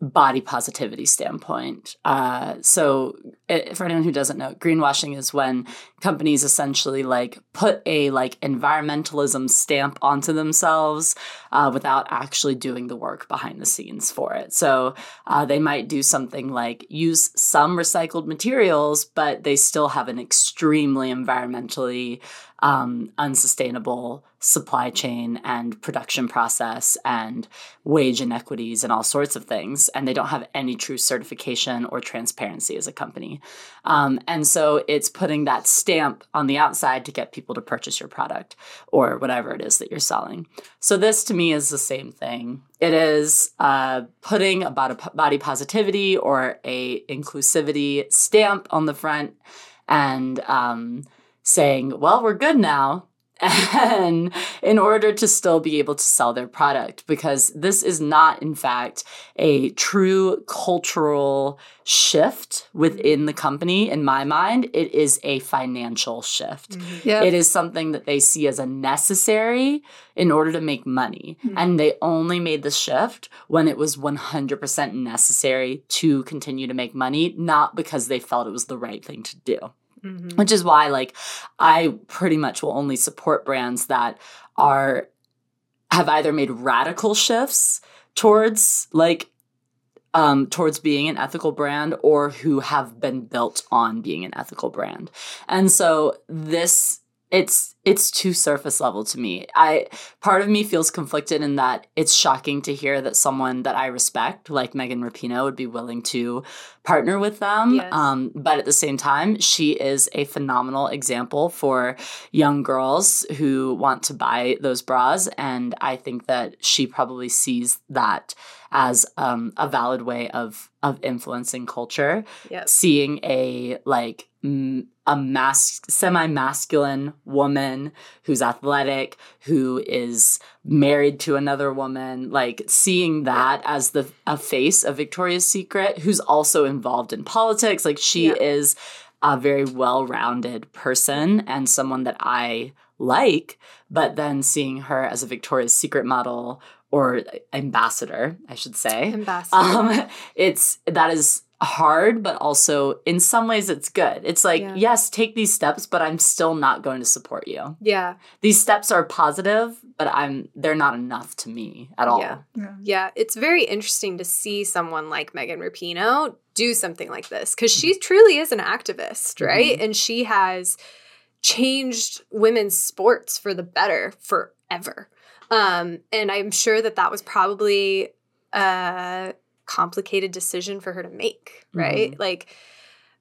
body positivity standpoint. Uh, so, it, for anyone who doesn't know, greenwashing is when companies essentially like put a like environmentalism stamp onto themselves uh, without actually doing the work behind the scenes for it. So, uh, they might do something like use some recycled materials, but they still have an extremely environmentally um, unsustainable supply chain and production process and wage inequities and all sorts of things. And they don't have any true certification or transparency as a company. Um, and so it's putting that stamp on the outside to get people to purchase your product or whatever it is that you're selling. So this to me is the same thing. It is uh, putting a body positivity or a inclusivity stamp on the front and um, saying, well, we're good now. And in order to still be able to sell their product, because this is not, in fact, a true cultural shift within the company. In my mind, it is a financial shift. Mm-hmm. Yep. It is something that they see as a necessary in order to make money. Mm-hmm. And they only made the shift when it was 100% necessary to continue to make money, not because they felt it was the right thing to do. Mm-hmm. Which is why, like, I pretty much will only support brands that are have either made radical shifts towards like um, towards being an ethical brand or who have been built on being an ethical brand. And so this it's it's too surface level to me. I part of me feels conflicted in that it's shocking to hear that someone that I respect, like Megan Rapinoe, would be willing to partner with them. Yes. Um, but at the same time, she is a phenomenal example for young girls who want to buy those bras, and I think that she probably sees that as um, a valid way of of influencing culture. Yep. Seeing a like a mas- semi-masculine woman who's athletic who is married to another woman like seeing that as the a face of Victoria's Secret who's also involved in politics. Like she yeah. is a very well-rounded person and someone that I like but then seeing her as a Victoria's Secret model or ambassador I should say. Ambassador. Um, it's that is hard, but also in some ways it's good. It's like, yeah. yes, take these steps, but I'm still not going to support you. Yeah. These steps are positive, but I'm they're not enough to me at all. Yeah. Yeah. yeah. It's very interesting to see someone like Megan Rapinoe do something like this because she mm-hmm. truly is an activist, mm-hmm. right? And she has changed women's sports for the better forever. Um, and I'm sure that that was probably a complicated decision for her to make, right? Mm-hmm. Like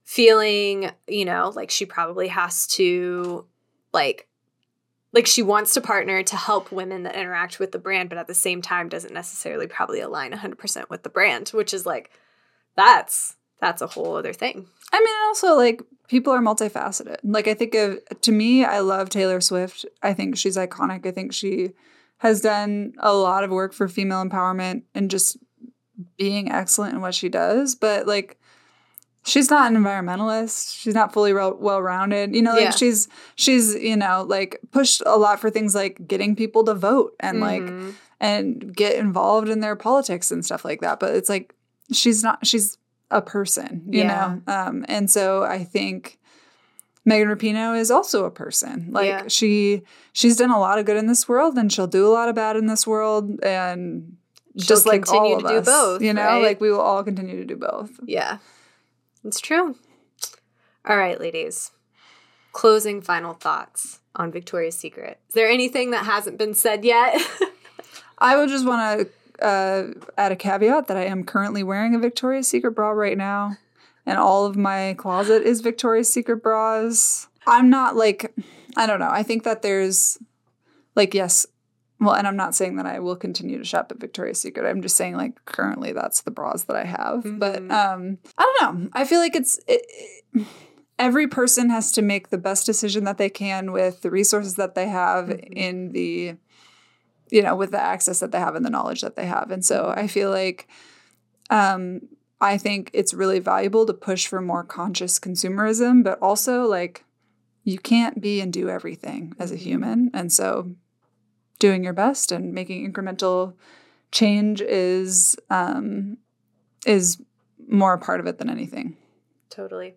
feeling, you know, like she probably has to like like she wants to partner to help women that interact with the brand but at the same time doesn't necessarily probably align 100% with the brand, which is like that's that's a whole other thing. I mean, also like people are multifaceted. Like I think of to me, I love Taylor Swift. I think she's iconic. I think she has done a lot of work for female empowerment and just being excellent in what she does. But like, she's not an environmentalist. She's not fully well rounded. You know, like Yeah. she's she's you know like pushed a lot for things like getting people to vote and like Mhm. and get involved in their politics and stuff like that. But it's like she's not she's a person, you Yeah. know? Um, and so I think Megan Rapinoe is also a person. Like Yeah. she she's done a lot of good in this world and she'll do a lot of bad in this world and She'll just like continue all to of do us, both, You know, right? like we will all continue to do both. Yeah. It's true. All right, ladies. Closing final thoughts on Victoria's Secret. Is there anything that hasn't been said yet? I would just want to uh, add a caveat that I am currently wearing a Victoria's Secret bra right now, and all of my closet is Victoria's Secret bras. I'm not like, I don't know. I think that there's, like, yes, well, and I'm not saying that I will continue to shop at Victoria's Secret. I'm just saying, like, currently that's the bras that I have. But Mhm. um, I don't know. I feel like it's. It, it- Every person has to make the best decision that they can with the resources that they have Mhm. in the you know, with the access that they have and the knowledge that they have. And so I feel like um I think it's really valuable to push for more conscious consumerism, but also like you can't be and do everything as a Mhm. human. And so doing your best and making incremental change is um is more a part of it than anything. totally.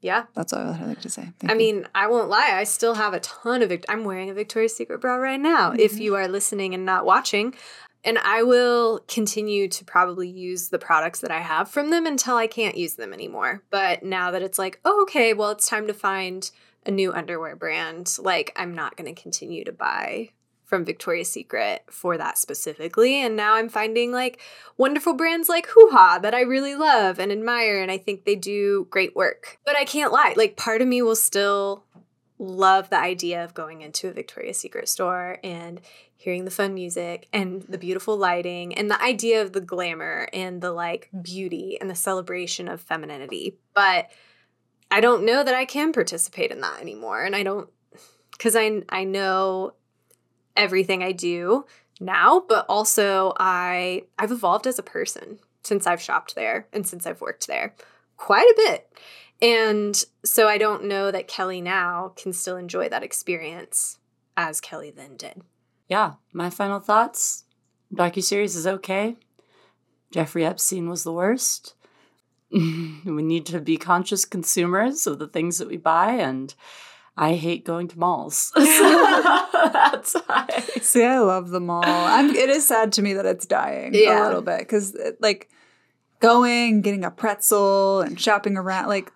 Yeah. That's all I'd like to say. Thank I you. mean, I won't lie. I still have a ton of. Vict- I'm wearing a Victoria's Secret bra right now. If Mhm. you are listening and not watching, and I will continue to probably use the products that I have from them until I can't use them anymore. But now that it's like, oh, okay, well, it's time to find a new underwear brand. Like, I'm not going to continue to buy from Victoria's Secret for that specifically. And now I'm finding like wonderful brands like Huha that I really love and admire. And I think they do great work. But I can't lie, like, part of me will still love the idea of going into a Victoria's Secret store and hearing the fun music and the beautiful lighting and the idea of the glamour and the like beauty and the celebration of femininity. But I don't know that I can participate in that anymore. And I don't because I I know everything I do now, but also I I've evolved as a person since I've shopped there and since I've worked there quite a bit. And so I don't know that Kelly now can still enjoy that experience as Kelly then did. Yeah, my final thoughts. Docu-series is okay. Jeffrey Epstein was the worst. we need to be conscious consumers of the things that we buy, and I hate going to malls. That's why. See, I love the mall. I'm, it is sad to me that it's dying Yeah. a little bit because, uh, like, going, getting a pretzel, and shopping around, like,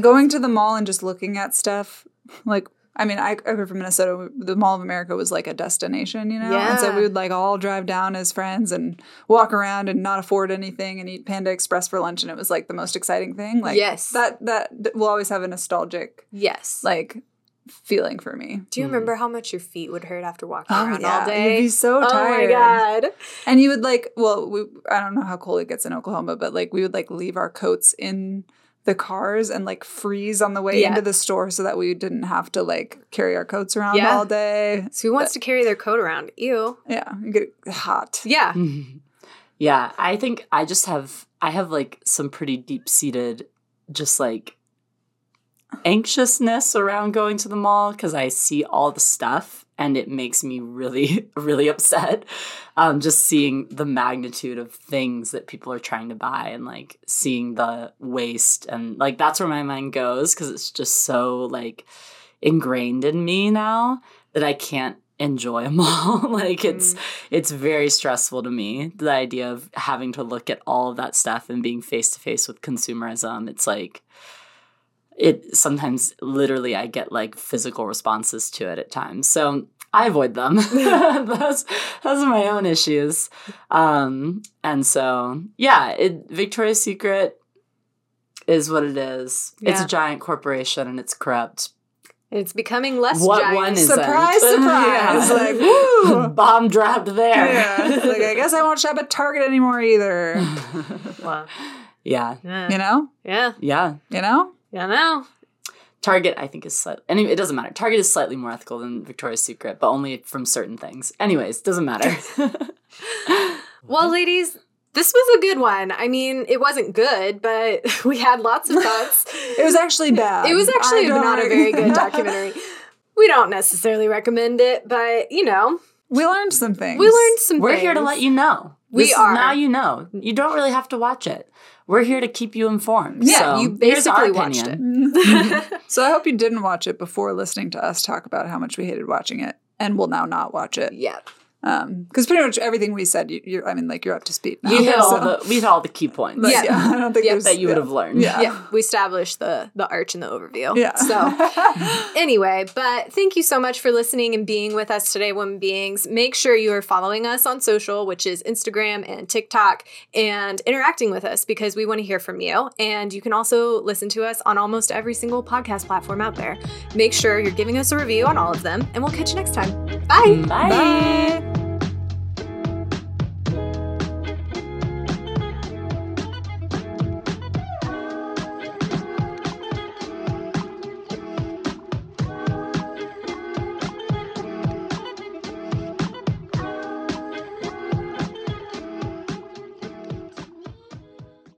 going to the mall and just looking at stuff. Like, I mean, I, I grew from Minnesota. The Mall of America was like a destination, you know? Yeah. And so we would, like, all drive down as friends and walk around and not afford anything and eat Panda Express for lunch. And it was, like, the most exciting thing. Like, Yes. That, that will always have a nostalgic, Yes. like, feeling for me. do you Mm. remember how much your feet would hurt after walking Oh, around yeah. all day? You'd be so Oh tired. my god. And you would like, well, we, I don't know how cold it gets in Oklahoma, but like we would like leave our coats in the cars and like freeze on the way Yeah. into the store so that we didn't have to like carry our coats around Yeah. all day. So who wants to carry their coat around? Ew. Yeah, you get hot. Yeah. yeah, I think I just have I have like some pretty deep seated just like anxiousness around going to the mall because I see all the stuff and it makes me really really upset. Um, just seeing the magnitude of things that people are trying to buy and like seeing the waste and like that's where my mind goes because it's just so like ingrained in me now that I can't enjoy them all. like it's Mm. it's very stressful to me the idea of having to look at all of that stuff and being face to face with consumerism. It's like it sometimes literally I get like physical responses to it at times. So I avoid them. those those are my own issues. Um and so yeah, it Victoria's Secret is what it is. It's a giant corporation and it's corrupt. It's becoming less What giant. one is Surprise, it? surprise. Yeah. Like, woo. Bomb dropped there. Yeah. Like, I guess I won't shop at Target anymore either. Wow. yeah. Yeah. You know? Yeah. Yeah. You know? Yeah. No. Target, I think, is slightly. Anyway, it doesn't matter. Target is slightly more ethical than Victoria's Secret, but only from certain things. Anyways, doesn't matter. Well, ladies, this was a good one. I mean, it wasn't good, but we had lots of thoughts. It was actually bad. It was actually I don't a very good documentary. we don't necessarily recommend it, but you know, we learned some things. we learned some We're things. here to let you know. We This is- are. now you know. You don't really have to watch it. We're here to keep you informed. Yeah, so you basically watched it. So I hope you didn't watch it before listening to us talk about how much we hated watching it and will now not watch it. Yeah. Um, because pretty much everything we said, you, you're, I mean, like you're up to speed now. You hit all the we hit all the key points but Yeah. yeah. I don't think Yeah, that you would have learned. Yeah. Yeah, we established the the arch and the overview. Yeah. So anyway, but thank you so much for listening and being with us today, women beings. Make sure you are following us on social, which is Instagram and TikTok, and interacting with us because we want to hear from you. And you can also listen to us on almost every single podcast platform out there. Make sure you're giving us a review on all of them, and we'll catch you next time. Bye. Bye. Bye.